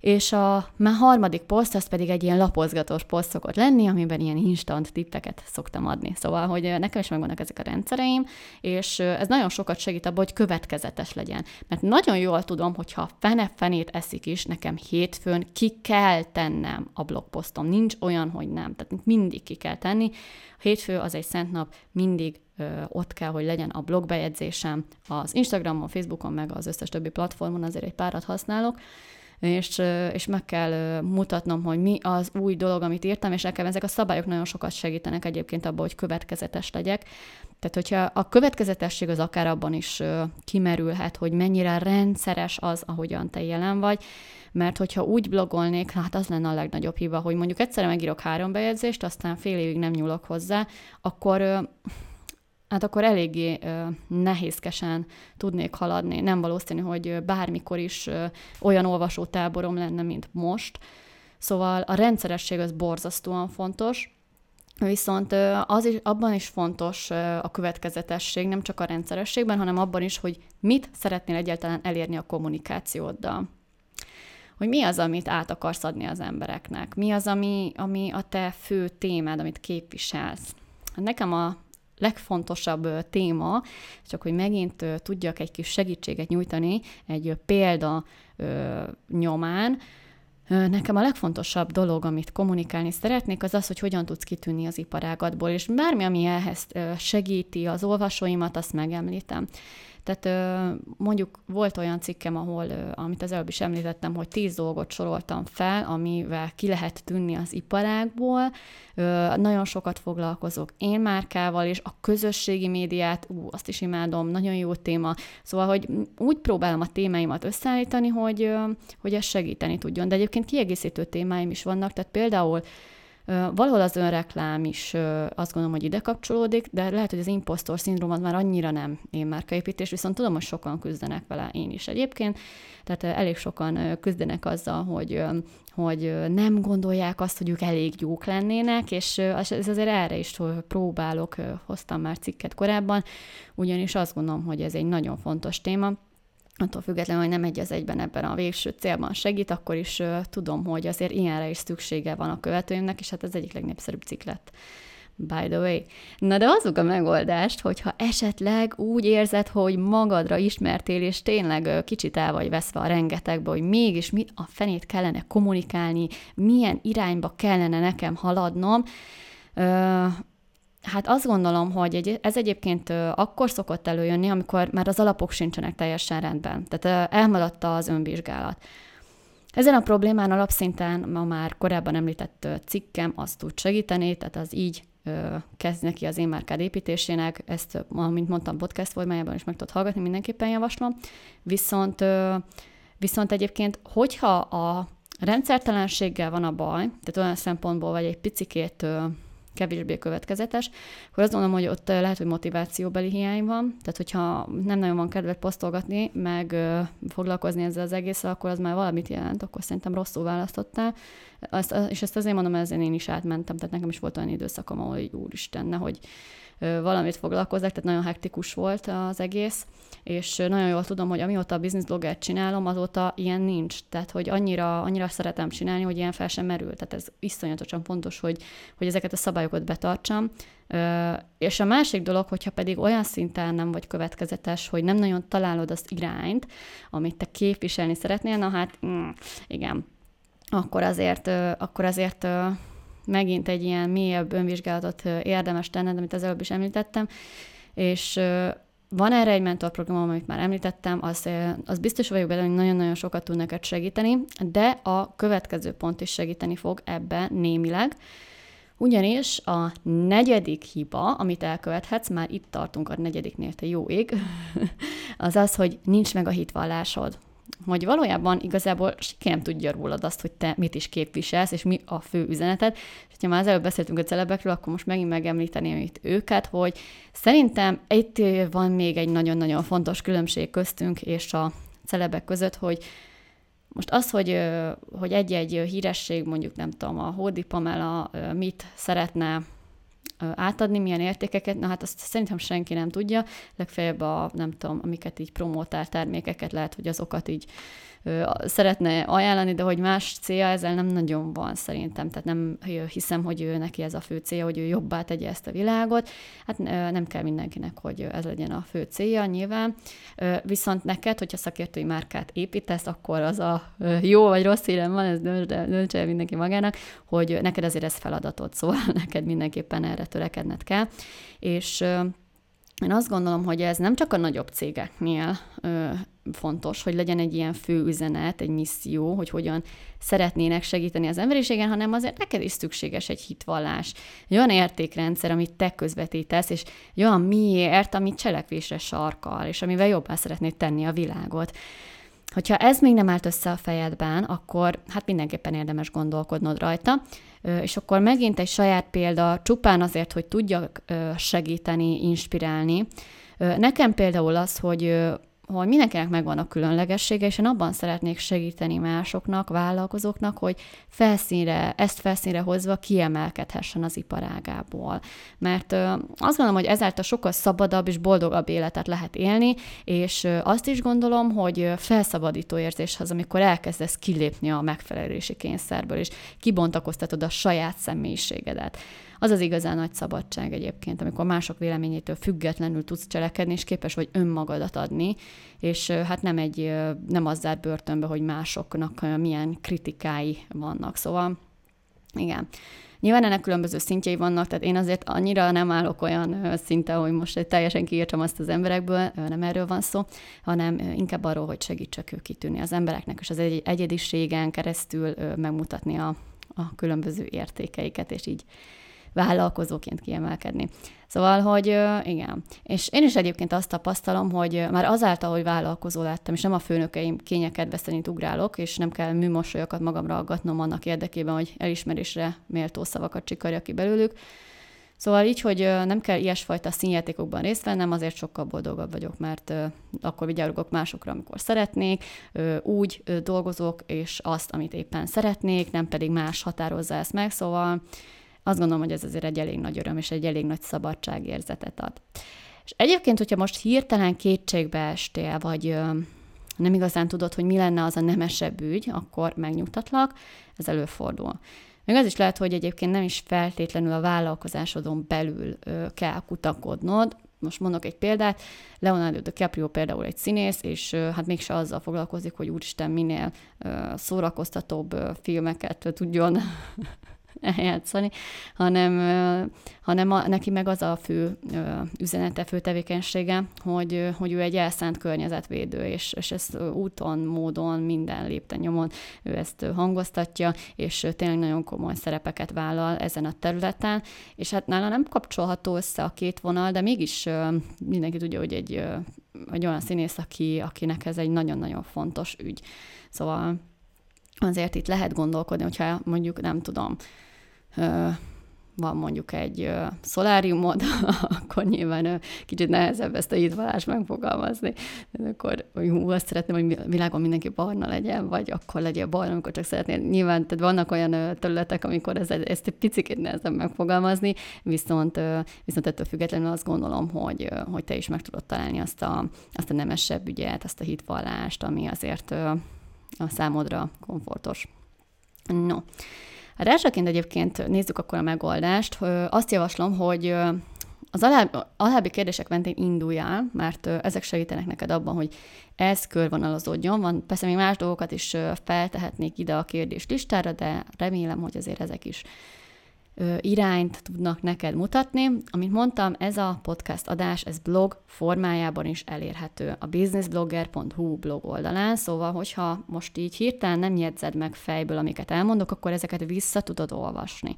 és a már harmadik poszt, az pedig egy ilyen lapozgatós poszt szokott lenni, amiben ilyen instant tippeket szoktam adni. Szóval, hogy nekem is megvannak ezek a rendszereim, és ez nagyon sokat segít abban, hogy következetes legyen. Mert nagyon jól tudom, hogyha fene-fenét eszik is, nekem hétfőn ki kell tennem a blogposztom. Nincs olyan, hogy nem. Tehát mindig ki kell tenni. A hétfő az egy szent nap, mindig ott kell, hogy legyen a blogbejegyzésem az Instagramon, Facebookon, meg az összes többi platformon, azért egy párat használok, és, és meg kell mutatnom, hogy mi az új dolog, amit írtam, és nekem ezek a szabályok nagyon sokat segítenek egyébként abban, hogy következetes legyek. Tehát, hogyha a következetesség az akár abban is kimerülhet, hogy mennyire rendszeres az, ahogyan te jelen vagy, mert hogyha úgy blogolnék, hát az lenne a legnagyobb hiba, hogy mondjuk egyszerre megírok három bejegyzést, aztán fél évig nem nyúlok hozzá, akkor hát akkor eléggé ö, nehézkesen tudnék haladni. Nem valószínű, hogy bármikor is ö, olyan olvasótáborom lenne, mint most. Szóval a rendszeresség az borzasztóan fontos, Viszont az is, abban is fontos a következetesség, nem csak a rendszerességben, hanem abban is, hogy mit szeretnél egyáltalán elérni a kommunikációddal. Hogy mi az, amit át akarsz adni az embereknek, mi az, ami, ami a te fő témád, amit képviselsz. Nekem a legfontosabb téma, csak hogy megint tudjak egy kis segítséget nyújtani egy példa nyomán, Nekem a legfontosabb dolog, amit kommunikálni szeretnék, az az, hogy hogyan tudsz kitűnni az iparágatból, és bármi, ami ehhez segíti az olvasóimat, azt megemlítem. Tehát mondjuk volt olyan cikkem, ahol, amit az előbb is említettem, hogy tíz dolgot soroltam fel, amivel ki lehet tűnni az iparágból. Nagyon sokat foglalkozok én márkával, és a közösségi médiát, ú, azt is imádom, nagyon jó téma. Szóval, hogy úgy próbálom a témáimat összeállítani, hogy, hogy ez segíteni tudjon. De egyébként kiegészítő témáim is vannak, tehát például Valahol az önreklám is azt gondolom, hogy ide kapcsolódik, de lehet, hogy az impostor szindrómat már annyira nem én márkaépítés, viszont tudom, hogy sokan küzdenek vele én is egyébként, tehát elég sokan küzdenek azzal, hogy, hogy nem gondolják azt, hogy ők elég jók lennének, és ez azért erre is próbálok, hoztam már cikket korábban, ugyanis azt gondolom, hogy ez egy nagyon fontos téma, attól függetlenül, hogy nem egy az egyben ebben a végső célban segít, akkor is uh, tudom, hogy azért ilyenre is szüksége van a követőimnek, és hát ez egyik legnépszerűbb cikk lett. By the way. Na de azok a megoldást, hogyha esetleg úgy érzed, hogy magadra ismertél, és tényleg uh, kicsit el vagy veszve a rengetegbe, hogy mégis mit a fenét kellene kommunikálni, milyen irányba kellene nekem haladnom, uh, Hát azt gondolom, hogy ez egyébként akkor szokott előjönni, amikor már az alapok sincsenek teljesen rendben. Tehát elmaradta az önvizsgálat. Ezen a problémán alapszinten ma már korábban említett cikkem azt tud segíteni, tehát az így kezd neki az én márkád építésének, ezt, mint mondtam, podcast formájában is meg tudod hallgatni, mindenképpen javaslom. Viszont, viszont egyébként, hogyha a rendszertelenséggel van a baj, tehát olyan szempontból vagy egy picikét kevésbé következetes, akkor azt gondolom, hogy ott lehet, hogy motivációbeli hiány van, tehát hogyha nem nagyon van kedved posztolgatni, meg foglalkozni ezzel az egésszel, akkor az már valamit jelent, akkor szerintem rosszul választottál. Azt, és ezt azért mondom, ezzel én is átmentem, tehát nekem is volt olyan időszakom, ahol úristen, hogy valamit foglalkozzak, tehát nagyon hektikus volt az egész, és nagyon jól tudom, hogy amióta a business blogger csinálom, azóta ilyen nincs. Tehát, hogy annyira, annyira szeretem csinálni, hogy ilyen fel sem merül. Tehát ez iszonyatosan fontos, hogy, hogy ezeket a szabályokat betartsam. És a másik dolog, hogyha pedig olyan szinten nem vagy következetes, hogy nem nagyon találod az irányt, amit te képviselni szeretnél, na hát mm, igen, akkor azért, akkor azért megint egy ilyen mélyebb önvizsgálatot érdemes tenned, amit az előbb is említettem, és van erre egy mentorprogramom, amit már említettem, az, az biztos vagyok benne, hogy nagyon-nagyon sokat tud neked segíteni, de a következő pont is segíteni fog ebbe némileg, ugyanis a negyedik hiba, amit elkövethetsz, már itt tartunk a negyediknél, te jó ég, az az, hogy nincs meg a hitvallásod hogy valójában igazából senki nem tudja rólad azt, hogy te mit is képviselsz, és mi a fő üzeneted. És ha már az előbb beszéltünk a celebekről, akkor most megint megemlíteni itt őket, hogy szerintem itt van még egy nagyon-nagyon fontos különbség köztünk és a celebek között, hogy most az, hogy, hogy egy-egy híresség, mondjuk nem tudom, a Hódi Pamela mit szeretne átadni, milyen értékeket, na hát azt szerintem senki nem tudja, legfeljebb a, nem tudom, amiket így promótál termékeket lehet, hogy azokat így szeretne ajánlani, de hogy más célja ezzel nem nagyon van szerintem, tehát nem hiszem, hogy ő neki ez a fő célja, hogy ő jobbá tegye ezt a világot. Hát nem kell mindenkinek, hogy ez legyen a fő célja, nyilván. Viszont neked, hogyha szakértői márkát építesz, akkor az a jó vagy rossz hírem van, ez dönts el mindenki magának, hogy neked azért ez feladatod, szóval neked mindenképpen erre törekedned kell. És én azt gondolom, hogy ez nem csak a nagyobb cégeknél ö, fontos, hogy legyen egy ilyen fő üzenet, egy misszió, hogy hogyan szeretnének segíteni az emberiségen, hanem azért neked is szükséges egy hitvallás, egy olyan értékrendszer, amit te közvetítesz, és egy olyan miért, amit cselekvésre sarkal, és amivel jobban szeretnéd tenni a világot. Hogyha ez még nem állt össze a fejedben, akkor hát mindenképpen érdemes gondolkodnod rajta, és akkor megint egy saját példa, csupán azért, hogy tudjak segíteni, inspirálni. Nekem például az, hogy hogy mindenkinek megvan a különlegessége, és én abban szeretnék segíteni másoknak, vállalkozóknak, hogy felszínre, ezt felszínre hozva kiemelkedhessen az iparágából. Mert azt gondolom, hogy ezáltal sokkal szabadabb és boldogabb életet lehet élni, és azt is gondolom, hogy felszabadító érzés az, amikor elkezdesz kilépni a megfelelési kényszerből, és kibontakoztatod a saját személyiségedet. Az az igazán nagy szabadság egyébként, amikor mások véleményétől függetlenül tudsz cselekedni, és képes vagy önmagadat adni, és hát nem egy, nem az zár börtönbe, hogy másoknak milyen kritikái vannak. Szóval igen. Nyilván ennek különböző szintjei vannak, tehát én azért annyira nem állok olyan szinten, hogy most teljesen kiírtsam azt az emberekből, nem erről van szó, hanem inkább arról, hogy segítsek ők kitűnni az embereknek, és az egy egyediségen keresztül megmutatni a, a különböző értékeiket, és így vállalkozóként kiemelkedni. Szóval, hogy igen. És én is egyébként azt tapasztalom, hogy már azáltal, hogy vállalkozó lettem, és nem a főnökeim kényekedve szerint ugrálok, és nem kell műmosolyokat magamra aggatnom annak érdekében, hogy elismerésre méltó szavakat csikarja ki belőlük, Szóval így, hogy nem kell ilyesfajta színjátékokban részt vennem, azért sokkal boldogabb vagyok, mert akkor vigyárogok másokra, amikor szeretnék, úgy dolgozok, és azt, amit éppen szeretnék, nem pedig más határozza ezt meg, szóval azt gondolom, hogy ez azért egy elég nagy öröm, és egy elég nagy szabadságérzetet ad. És egyébként, hogyha most hirtelen kétségbe estél, vagy nem igazán tudod, hogy mi lenne az a nemesebb ügy, akkor megnyugtatlak, ez előfordul. Még az is lehet, hogy egyébként nem is feltétlenül a vállalkozásodon belül kell kutakodnod. Most mondok egy példát, Leonardo DiCaprio például egy színész, és hát mégse azzal foglalkozik, hogy úristen minél szórakoztatóbb filmeket tudjon eljátszani, hanem, hanem a, neki meg az a fő üzenete, fő tevékenysége, hogy, hogy ő egy elszánt környezetvédő, és, és ezt úton, módon, minden lépten nyomon ő ezt hangoztatja, és tényleg nagyon komoly szerepeket vállal ezen a területen, és hát nála nem kapcsolható össze a két vonal, de mégis mindenki tudja, hogy egy, egy olyan színész, aki, akinek ez egy nagyon-nagyon fontos ügy. Szóval azért itt lehet gondolkodni, hogyha mondjuk nem tudom, van mondjuk egy szoláriumod, akkor nyilván kicsit nehezebb ezt a hitvalást megfogalmazni. De akkor, hogy hú, azt szeretném, hogy világon mindenki barna legyen, vagy akkor legyen barna, amikor csak szeretnél. Nyilván tehát vannak olyan területek, amikor ez, ezt egy picit nehezebb megfogalmazni, viszont, viszont ettől függetlenül azt gondolom, hogy, hogy te is meg tudod találni azt a, azt a nemesebb ügyet, azt a hitvallást, ami azért a számodra komfortos. No. Hát elsőként egyébként nézzük akkor a megoldást. Azt javaslom, hogy az alábbi kérdések mentén induljál, mert ezek segítenek neked abban, hogy ez körvonalazódjon. Van, persze még más dolgokat is feltehetnék ide a kérdés listára, de remélem, hogy azért ezek is irányt tudnak neked mutatni. Amit mondtam, ez a podcast adás, ez blog formájában is elérhető a businessblogger.hu blog oldalán, szóval hogyha most így hirtelen nem jegyzed meg fejből, amiket elmondok, akkor ezeket vissza tudod olvasni.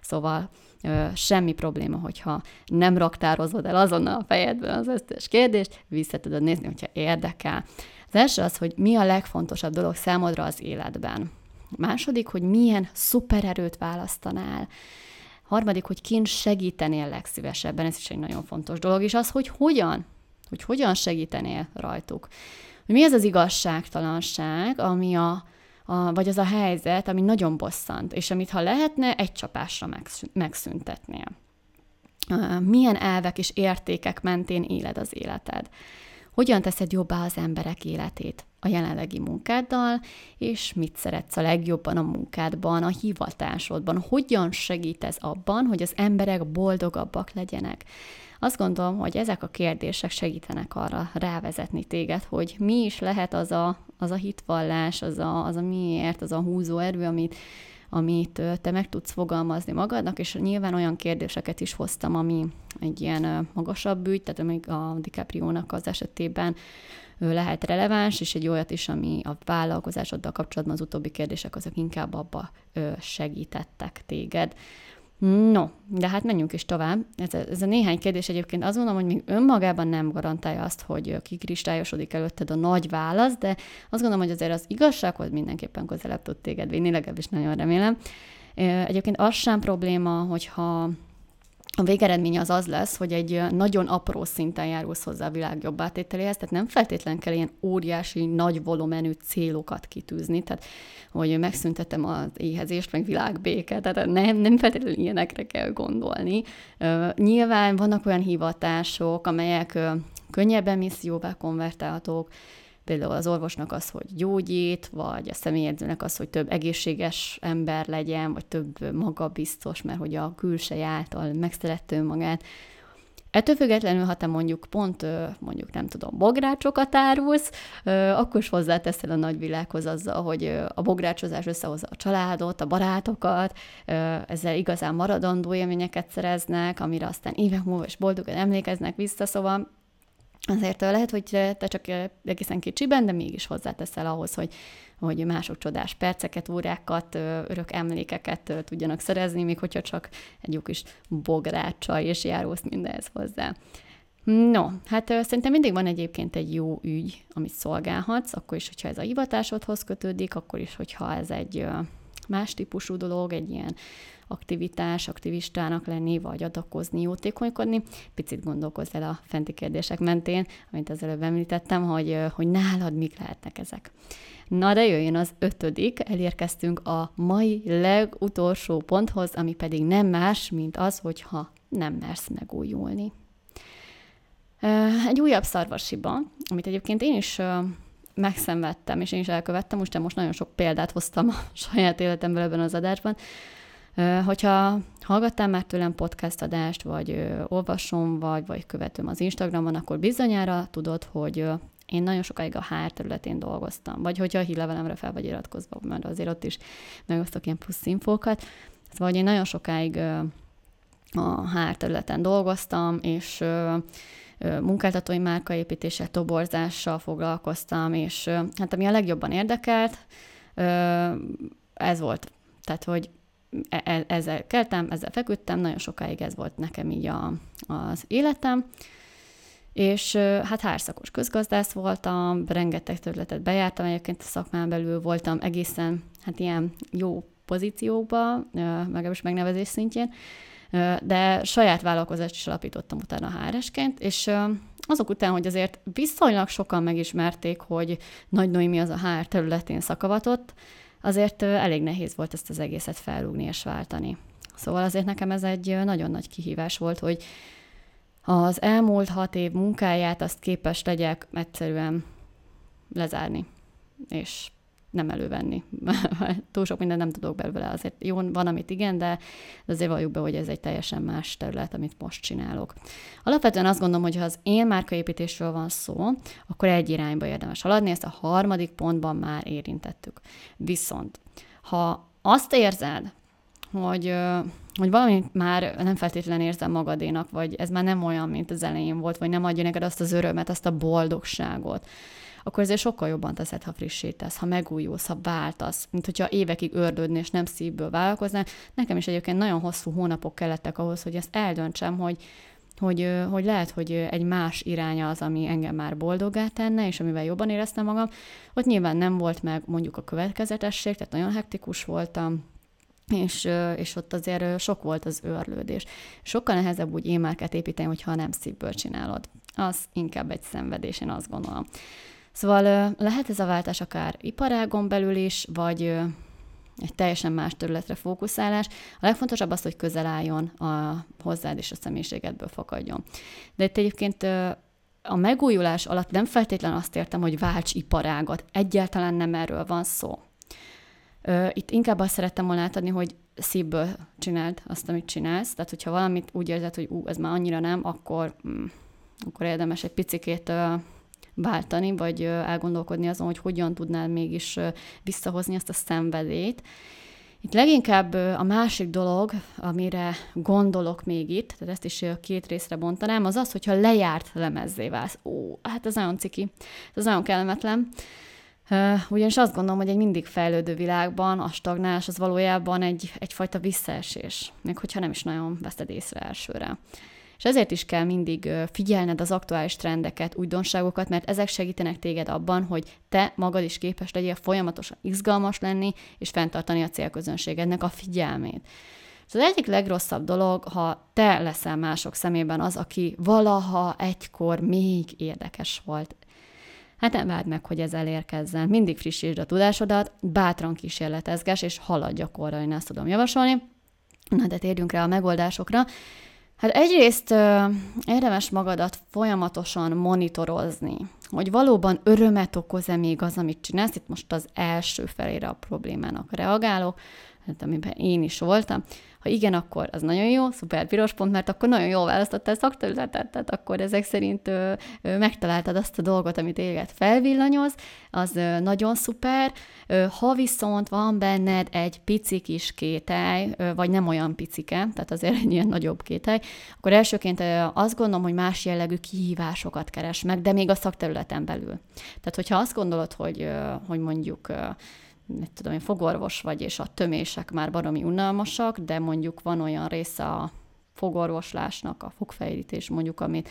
Szóval semmi probléma, hogyha nem raktározod el azonnal a fejedben az összes kérdést, vissza tudod nézni, hogyha érdekel. Az első az, hogy mi a legfontosabb dolog számodra az életben. Második, hogy milyen szupererőt választanál. Harmadik, hogy kint segítenél legszívesebben, ez is egy nagyon fontos dolog, és az, hogy hogyan, hogy hogyan segítenél rajtuk. Mi az az igazságtalanság, ami a, a, vagy az a helyzet, ami nagyon bosszant, és amit ha lehetne, egy csapásra megszüntetnél. Milyen elvek és értékek mentén éled az életed? Hogyan teszed jobbá az emberek életét a jelenlegi munkáddal, és mit szeretsz a legjobban a munkádban, a hivatásodban, hogyan segítesz abban, hogy az emberek boldogabbak legyenek. Azt gondolom, hogy ezek a kérdések segítenek arra rávezetni téged, hogy mi is lehet az a, az a hitvallás, az a, az a miért, az a húzó erő, amit, amit te meg tudsz fogalmazni magadnak, és nyilván olyan kérdéseket is hoztam, ami egy ilyen magasabb ügy, tehát még a DiCaprio-nak az esetében lehet releváns, és egy olyat is, ami a vállalkozásoddal kapcsolatban az utóbbi kérdések azok inkább abba segítettek téged. No, de hát menjünk is tovább. Ez a, ez a néhány kérdés egyébként azt mondom, hogy még önmagában nem garantálja azt, hogy kikristályosodik előtted a nagy válasz, de azt gondolom, hogy azért az igazsághoz mindenképpen közelebb tud téged vinni, legalábbis nagyon remélem. Egyébként az sem probléma, hogyha a végeredmény az az lesz, hogy egy nagyon apró szinten járulsz hozzá a világ jobb átételéhez, tehát nem feltétlenül kell ilyen óriási, nagy volumenű célokat kitűzni, tehát hogy megszüntetem az éhezést, meg világbéket, tehát nem, nem feltétlenül ilyenekre kell gondolni. Nyilván vannak olyan hivatások, amelyek könnyebben misszióvá konvertálhatók, például az orvosnak az, hogy gyógyít, vagy a személyedzőnek az, hogy több egészséges ember legyen, vagy több magabiztos, mert hogy a külsej által megszerette magát. Ettől függetlenül, ha te mondjuk pont, mondjuk nem tudom, bográcsokat árulsz, akkor is hozzáteszel a nagyvilághoz azzal, hogy a bográcsozás összehozza a családot, a barátokat, ezzel igazán maradandó élményeket szereznek, amire aztán évek múlva is boldogan emlékeznek vissza, szóval Azért lehet, hogy te csak egészen kicsiben, de mégis hozzáteszel ahhoz, hogy, hogy mások csodás perceket, órákat, örök emlékeket tudjanak szerezni, még hogyha csak egy jó kis bográcsa és járósz mindenhez hozzá. No, hát szerintem mindig van egyébként egy jó ügy, amit szolgálhatsz, akkor is, hogyha ez a hivatásodhoz kötődik, akkor is, hogyha ez egy más típusú dolog, egy ilyen aktivitás, aktivistának lenni, vagy adakozni, jótékonykodni. Picit gondolkozz el a fenti kérdések mentén, amit az előbb említettem, hogy, hogy nálad mik lehetnek ezek. Na de jöjjön az ötödik, elérkeztünk a mai legutolsó ponthoz, ami pedig nem más, mint az, hogyha nem mersz megújulni. Egy újabb szarvasiba, amit egyébként én is megszenvedtem, és én is elkövettem, most most nagyon sok példát hoztam a saját életemben ebben az adásban, Hogyha hallgattál már tőlem podcast adást, vagy olvasom, vagy, vagy követőm az Instagramon, akkor bizonyára tudod, hogy én nagyon sokáig a HR területén dolgoztam, vagy hogyha a hírlevelemre fel vagy iratkozva, mert azért ott is megosztok ilyen plusz infókat. Szóval, hogy én nagyon sokáig a HR területen dolgoztam, és munkáltatói márkaépítéssel, toborzással foglalkoztam, és hát ami a legjobban érdekelt, ez volt. Tehát, hogy ezzel keltem, ezzel feküdtem, nagyon sokáig ez volt nekem így a, az életem, és hát hárszakos közgazdász voltam, rengeteg területet bejártam, egyébként a szakmán belül voltam egészen hát ilyen jó pozíciókban, is megnevezés szintjén, de saját vállalkozást is alapítottam utána HRS-ként, és azok után, hogy azért viszonylag sokan megismerték, hogy Nagy Noémi az a HR területén szakavatott, azért elég nehéz volt ezt az egészet felrúgni és váltani. Szóval azért nekem ez egy nagyon nagy kihívás volt, hogy az elmúlt hat év munkáját azt képes legyek egyszerűen lezárni, és nem elővenni. Túl sok mindent nem tudok belőle. Azért jó, van, amit igen, de azért valljuk be, hogy ez egy teljesen más terület, amit most csinálok. Alapvetően azt gondolom, hogy ha az én márkaépítésről van szó, akkor egy irányba érdemes haladni, ezt a harmadik pontban már érintettük. Viszont, ha azt érzed, hogy, hogy valamit már nem feltétlenül érzem magadénak, vagy ez már nem olyan, mint az elején volt, vagy nem adja neked azt az örömet, azt a boldogságot, akkor ezért sokkal jobban teszed, ha frissítesz, ha megújulsz, ha váltasz, mint hogyha évekig ördödni és nem szívből vállalkoznál. Nekem is egyébként nagyon hosszú hónapok kellettek ahhoz, hogy ezt eldöntsem, hogy hogy, hogy lehet, hogy egy más iránya az, ami engem már boldoggá tenne, és amivel jobban éreztem magam. Ott nyilván nem volt meg mondjuk a következetesség, tehát nagyon hektikus voltam, és, és ott azért sok volt az őrlődés. Sokkal nehezebb úgy émárkát építeni, hogyha nem szívből csinálod. Az inkább egy szenvedés, én azt gondolom. Szóval lehet ez a váltás akár iparágon belül is, vagy egy teljesen más területre fókuszálás. A legfontosabb az, hogy közel álljon a hozzád és a személyiségedből fakadjon. De itt egyébként a megújulás alatt nem feltétlen azt értem, hogy válts iparágat. Egyáltalán nem erről van szó. Itt inkább azt szerettem volna átadni, hogy szívből csináld azt, amit csinálsz. Tehát, hogyha valamit úgy érzed, hogy ú, ez már annyira nem, akkor, mm, akkor érdemes egy picikét váltani, vagy elgondolkodni azon, hogy hogyan tudnál mégis visszahozni ezt a szenvedét. Itt leginkább a másik dolog, amire gondolok még itt, tehát ezt is két részre bontanám, az az, hogyha lejárt lemezzé válsz. Ó, hát ez nagyon ciki, ez nagyon kellemetlen. Ugyanis azt gondolom, hogy egy mindig fejlődő világban a stagnálás az valójában egy, egyfajta visszaesés, még hogyha nem is nagyon veszed észre elsőre. És ezért is kell mindig figyelned az aktuális trendeket, újdonságokat, mert ezek segítenek téged abban, hogy te magad is képes legyél folyamatosan izgalmas lenni, és fenntartani a célközönségednek a figyelmét. És az egyik legrosszabb dolog, ha te leszel mások szemében az, aki valaha egykor még érdekes volt. Hát nem várd meg, hogy ez elérkezzen. Mindig frissítsd a tudásodat, bátran kísérletezges, és haladj gyakorra, én ezt tudom javasolni. Na, de térjünk rá a megoldásokra. Hát egyrészt érdemes magadat folyamatosan monitorozni, hogy valóban örömet okoz-e még az, amit csinálsz. Itt most az első felére a problémának reagálok, hát amiben én is voltam. Ha igen, akkor az nagyon jó, szuper piros pont, mert akkor nagyon jól választottál szakterületet, tehát akkor ezek szerint ö, ö, megtaláltad azt a dolgot, amit éget felvillanyoz, az ö, nagyon szuper. Ö, ha viszont van benned egy pici kis kételj, ö, vagy nem olyan picike, tehát azért egy ilyen nagyobb kételj, akkor elsőként ö, azt gondolom, hogy más jellegű kihívásokat keres meg, de még a szakterületen belül. Tehát, hogyha azt gondolod, hogy, ö, hogy mondjuk ö, mit tudom én, fogorvos vagy, és a tömések már baromi unalmasak, de mondjuk van olyan része a fogorvoslásnak, a fogfejlítés mondjuk, amit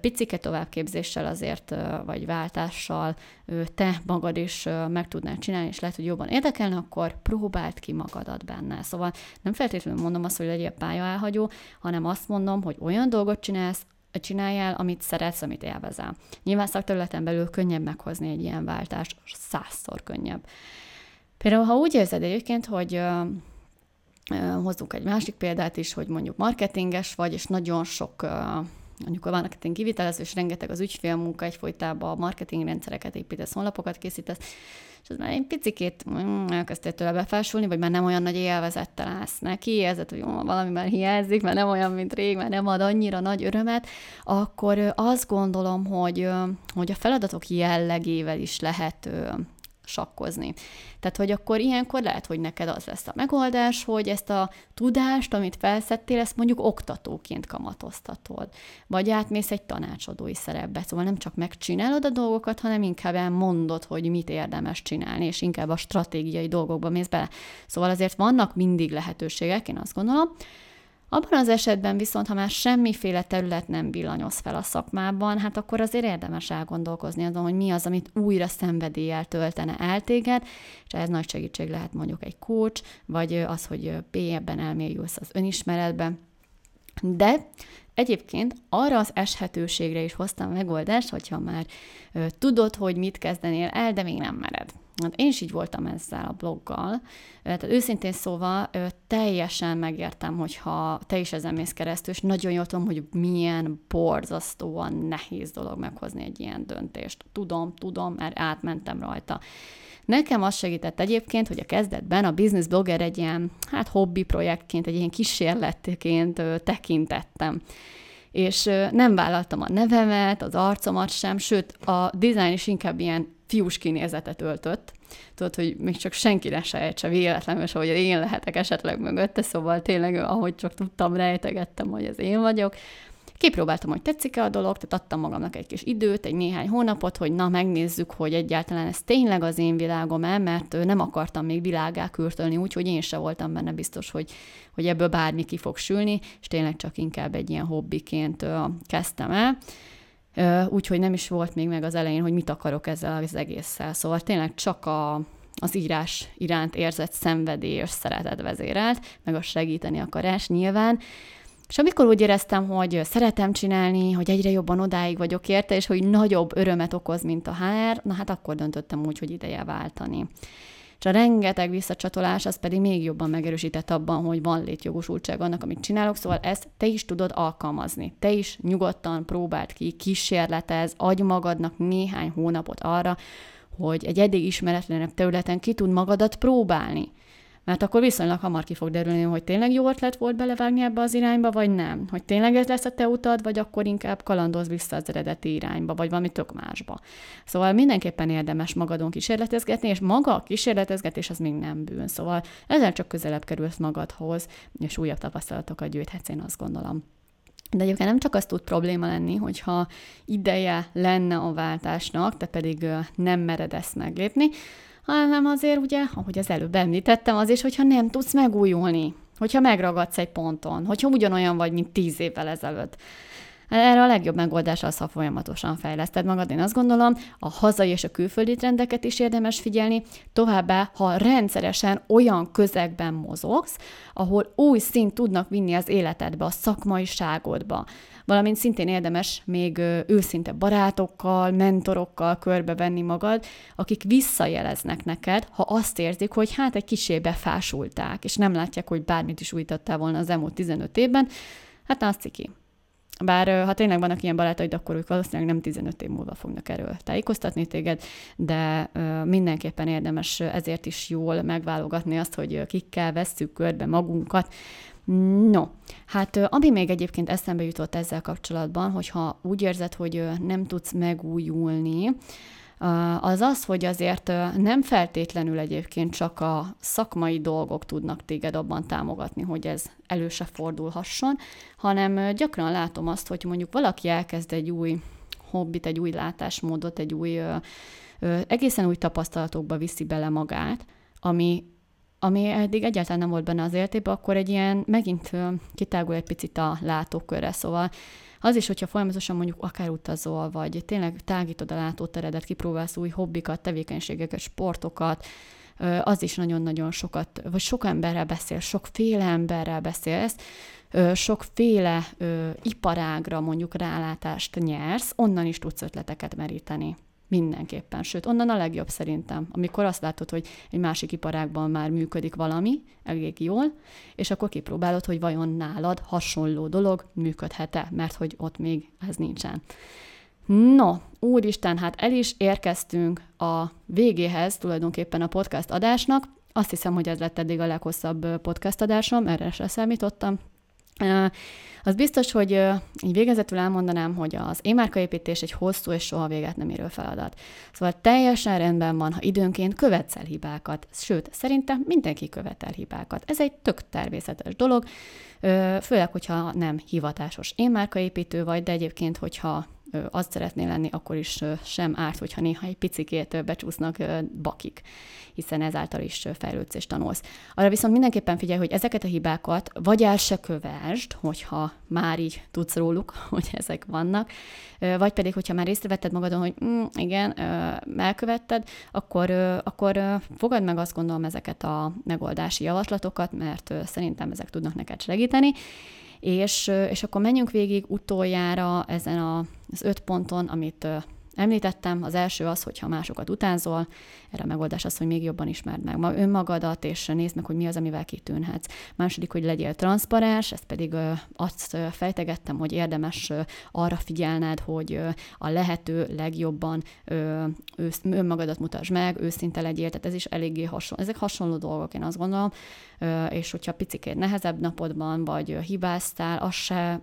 picike továbbképzéssel azért, vagy váltással te magad is meg tudnál csinálni, és lehet, hogy jobban érdekelne, akkor próbáld ki magadat benne. Szóval nem feltétlenül mondom azt, hogy legyél pályaelhagyó, hanem azt mondom, hogy olyan dolgot csinálsz, csináljál, amit szeretsz, amit élvezel. Nyilván szakterületen belül könnyebb meghozni egy ilyen váltást, százszor könnyebb. Például, ha úgy érzed egyébként, hogy hozzunk egy másik példát is, hogy mondjuk marketinges vagy, és nagyon sok mondjuk a marketing kivitelező, és rengeteg az ügyfélmunka, egyfolytában a marketing rendszereket építesz, honlapokat készítesz, és az már egy picikét mm, elkezdtél tőle befásulni, vagy már nem olyan nagy élvezettel állsz neki, érzed, hogy valami már hiányzik, mert nem olyan, mint rég, mert nem ad annyira nagy örömet, akkor azt gondolom, hogy, hogy a feladatok jellegével is lehet sakkozni. Tehát, hogy akkor ilyenkor lehet, hogy neked az lesz a megoldás, hogy ezt a tudást, amit felszettél, ezt mondjuk oktatóként kamatoztatod. Vagy átmész egy tanácsadói szerepbe. Szóval nem csak megcsinálod a dolgokat, hanem inkább elmondod, hogy mit érdemes csinálni, és inkább a stratégiai dolgokba mész bele. Szóval azért vannak mindig lehetőségek, én azt gondolom, abban az esetben viszont, ha már semmiféle terület nem villanyoz fel a szakmában, hát akkor azért érdemes elgondolkozni azon, hogy mi az, amit újra szenvedéllyel töltene el téged, és ez nagy segítség lehet mondjuk egy coach, vagy az, hogy mélyebben elmélyülsz az önismeretbe. De Egyébként arra az eshetőségre is hoztam megoldást, hogyha már tudod, hogy mit kezdenél el, de még nem mered. Hát én is így voltam ezzel a bloggal. Tehát őszintén szóval teljesen megértem, hogyha te is ezen mész keresztül, és nagyon jól tudom, hogy milyen borzasztóan nehéz dolog meghozni egy ilyen döntést. Tudom, tudom, mert átmentem rajta. Nekem az segített egyébként, hogy a kezdetben a business blogger egy ilyen, hát hobbi projektként, egy ilyen kísérletként tekintettem és nem vállaltam a nevemet, az arcomat sem, sőt, a design is inkább ilyen fiús kinézetet öltött. Tudod, hogy még csak senki ne sejtse véletlenül, hogy én lehetek esetleg mögötte, szóval tényleg, ahogy csak tudtam, rejtegettem, hogy ez én vagyok. Kipróbáltam, hogy tetszik-e a dolog, tehát adtam magamnak egy kis időt, egy néhány hónapot, hogy na, megnézzük, hogy egyáltalán ez tényleg az én világom-e, mert nem akartam még világá kürtölni, úgyhogy én se voltam benne biztos, hogy, hogy ebből bármi ki fog sülni, és tényleg csak inkább egy ilyen hobbiként kezdtem el úgyhogy nem is volt még meg az elején, hogy mit akarok ezzel az egésszel. Szóval tényleg csak a, az írás iránt érzett szenvedély és szeretet vezérelt, meg a segíteni akarás nyilván. És amikor úgy éreztem, hogy szeretem csinálni, hogy egyre jobban odáig vagyok érte, és hogy nagyobb örömet okoz, mint a HR, na hát akkor döntöttem úgy, hogy ideje váltani és a rengeteg visszacsatolás az pedig még jobban megerősített abban, hogy van létjogosultság annak, amit csinálok, szóval ezt te is tudod alkalmazni. Te is nyugodtan próbáld ki, kísérletez, adj magadnak néhány hónapot arra, hogy egy eddig ismeretlenebb területen ki tud magadat próbálni. Mert akkor viszonylag hamar ki fog derülni, hogy tényleg jó ötlet volt belevágni ebbe az irányba, vagy nem. Hogy tényleg ez lesz a te utad, vagy akkor inkább kalandoz vissza az eredeti irányba, vagy valami tök másba. Szóval mindenképpen érdemes magadon kísérletezgetni, és maga a kísérletezgetés az még nem bűn. Szóval ezzel csak közelebb kerülsz magadhoz, és újabb tapasztalatokat gyűjthetsz, én azt gondolom. De egyébként nem csak az tud probléma lenni, hogyha ideje lenne a váltásnak, te pedig nem mered ezt meglépni, hanem azért ugye, ahogy az előbb említettem, az is, hogyha nem tudsz megújulni, hogyha megragadsz egy ponton, hogyha ugyanolyan vagy, mint tíz évvel ezelőtt. Erre a legjobb megoldás az, ha folyamatosan fejleszted magad. Én azt gondolom, a hazai és a külföldi trendeket is érdemes figyelni, továbbá, ha rendszeresen olyan közegben mozogsz, ahol új szint tudnak vinni az életedbe, a szakmaiságodba, valamint szintén érdemes még őszinte barátokkal, mentorokkal körbevenni magad, akik visszajeleznek neked, ha azt érzik, hogy hát egy kisé befásulták, és nem látják, hogy bármit is újítottál volna az elmúlt 15 évben, hát azt ciki. Bár ha tényleg vannak ilyen barátaid, akkor ők valószínűleg nem 15 év múlva fognak erről tájékoztatni téged, de mindenképpen érdemes ezért is jól megválogatni azt, hogy kikkel vesszük körbe magunkat. No, hát ami még egyébként eszembe jutott ezzel kapcsolatban, hogyha úgy érzed, hogy nem tudsz megújulni, az az, hogy azért nem feltétlenül egyébként csak a szakmai dolgok tudnak téged abban támogatni, hogy ez elő se fordulhasson, hanem gyakran látom azt, hogy mondjuk valaki elkezd egy új hobbit, egy új látásmódot, egy új, egészen új tapasztalatokba viszi bele magát, ami ami eddig egyáltalán nem volt benne az életében, akkor egy ilyen megint kitágul egy picit a látókörre, szóval az is, hogyha folyamatosan mondjuk akár utazol, vagy tényleg tágítod a látóteredet, kipróbálsz új hobbikat, tevékenységeket, sportokat, az is nagyon-nagyon sokat, vagy sok emberrel beszél, sokféle emberrel beszélsz, sokféle iparágra mondjuk rálátást nyersz, onnan is tudsz ötleteket meríteni. Mindenképpen. Sőt, onnan a legjobb szerintem, amikor azt látod, hogy egy másik iparágban már működik valami elég jól, és akkor kipróbálod, hogy vajon nálad hasonló dolog működhet-e, mert hogy ott még ez nincsen. No, úristen, hát el is érkeztünk a végéhez tulajdonképpen a podcast adásnak. Azt hiszem, hogy ez lett eddig a leghosszabb podcast adásom, erre se számítottam. Az biztos, hogy így végezetül elmondanám, hogy az émárkaépítés egy hosszú és soha véget nem érő feladat. Szóval teljesen rendben van, ha időnként követsz el hibákat. Sőt, szerintem mindenki követel hibákat. Ez egy tök természetes dolog, főleg, hogyha nem hivatásos émárkaépítő vagy, de egyébként, hogyha azt szeretné lenni, akkor is sem árt, hogyha néha egy picikét becsúsznak bakik, hiszen ezáltal is fejlődsz és tanulsz. Arra viszont mindenképpen figyelj, hogy ezeket a hibákat vagy el se kövesd, hogyha már így tudsz róluk, hogy ezek vannak, vagy pedig, hogyha már észrevetted magadon, hogy mm, igen, elkövetted, akkor, akkor fogad meg azt gondolom ezeket a megoldási javaslatokat, mert szerintem ezek tudnak neked segíteni, és, és akkor menjünk végig utoljára ezen a, az öt ponton, amit Említettem, az első az, hogyha másokat utánzol, erre a megoldás az, hogy még jobban ismerd meg ma önmagadat, és nézd meg, hogy mi az, amivel kitűnhetsz. Második, hogy legyél transzparens, ezt pedig azt fejtegettem, hogy érdemes arra figyelned, hogy a lehető legjobban önmagadat mutasd meg, őszinte legyél, tehát ez is eléggé hasonló. Ezek hasonló dolgok, én azt gondolom, és hogyha picikét nehezebb napodban, vagy hibáztál, az se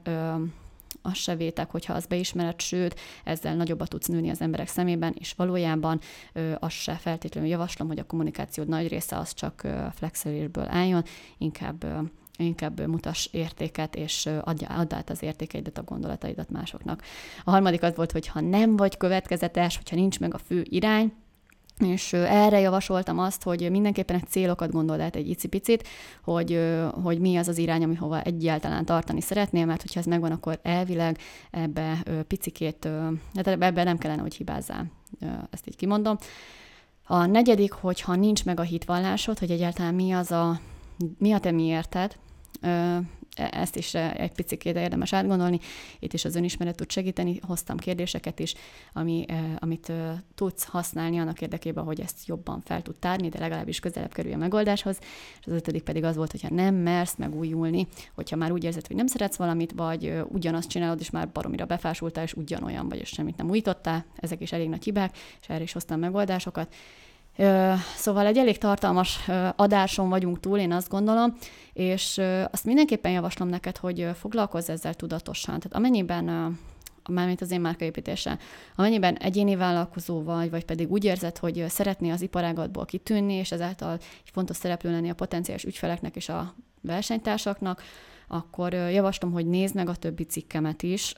az se vétek, hogyha azt beismered, sőt, ezzel nagyobbat tudsz nőni az emberek szemében, és valójában ö, se feltétlenül javaslom, hogy a kommunikációd nagy része az csak flexelésből álljon, inkább ö, inkább mutass értéket, és add, add át az értékeidet, a gondolataidat másoknak. A harmadik az volt, hogy ha nem vagy következetes, hogyha nincs meg a fő irány, és erre javasoltam azt, hogy mindenképpen egy célokat gondold át egy icipicit, hogy, hogy mi az az irány, ami hova egyáltalán tartani szeretnél, mert hogyha ez megvan, akkor elvileg ebbe picikét, hát ebbe nem kellene, hogy hibázzál. Ezt így kimondom. A negyedik, hogyha nincs meg a hitvallásod, hogy egyáltalán mi az a, mi a te miérted, ezt is eh, egy picit érdemes átgondolni. Itt is az önismeret tud segíteni. Hoztam kérdéseket is, ami, eh, amit tudsz használni annak érdekében, hogy ezt jobban fel tud tárni, de legalábbis közelebb kerülj a megoldáshoz. És az ötödik pedig az volt, hogyha nem mersz megújulni, hogyha már úgy érzed, hogy nem szeretsz valamit, vagy ugyanazt csinálod, és már baromira befásultál, és ugyanolyan vagy, és semmit nem újítottál. Ezek is elég nagy hibák, és erre is hoztam megoldásokat. Szóval egy elég tartalmas adáson vagyunk túl, én azt gondolom, és azt mindenképpen javaslom neked, hogy foglalkozz ezzel tudatosan. Tehát amennyiben mármint az én márkaépítése. Amennyiben egyéni vállalkozó vagy, vagy pedig úgy érzed, hogy szeretné az iparágatból kitűnni, és ezáltal egy fontos szereplő lenni a potenciális ügyfeleknek és a versenytársaknak, akkor javaslom, hogy nézd meg a többi cikkemet is,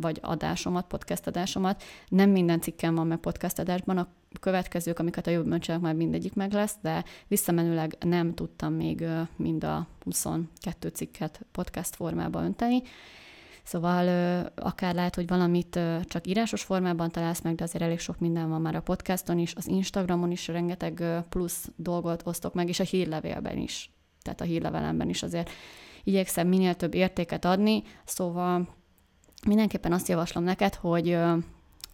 vagy adásomat, podcast adásomat. Nem minden cikkem van meg podcast adásban, a következők, amiket a jövőben csinálok, már mindegyik meg lesz, de visszamenőleg nem tudtam még mind a 22 cikket podcast formába önteni. Szóval akár lehet, hogy valamit csak írásos formában találsz meg, de azért elég sok minden van már a podcaston is, az Instagramon is rengeteg plusz dolgot osztok meg, és a hírlevélben is. Tehát a hírlevelemben is azért igyekszem minél több értéket adni, szóval mindenképpen azt javaslom neked, hogy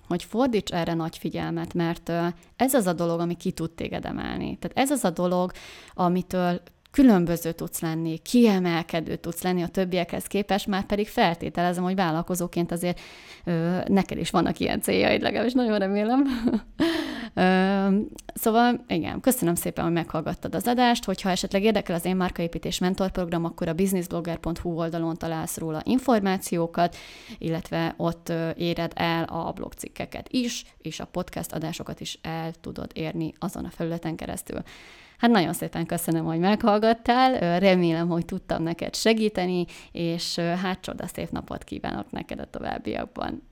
hogy fordíts erre nagy figyelmet, mert ez az a dolog, ami ki tud téged emelni. Tehát ez az a dolog, amitől különböző tudsz lenni, kiemelkedő tudsz lenni a többiekhez képest, már pedig feltételezem, hogy vállalkozóként azért ö, neked is vannak ilyen céljaid, legalábbis nagyon remélem. ö, szóval igen, köszönöm szépen, hogy meghallgattad az adást, hogyha esetleg érdekel az én márkaépítés mentorprogram, akkor a businessblogger.hu oldalon találsz róla információkat, illetve ott éred el a blogcikkeket is, és a podcast adásokat is el tudod érni azon a felületen keresztül. Hát nagyon szépen köszönöm, hogy meghallgattál, remélem, hogy tudtam neked segíteni, és hát csoda szép napot kívánok neked a továbbiakban.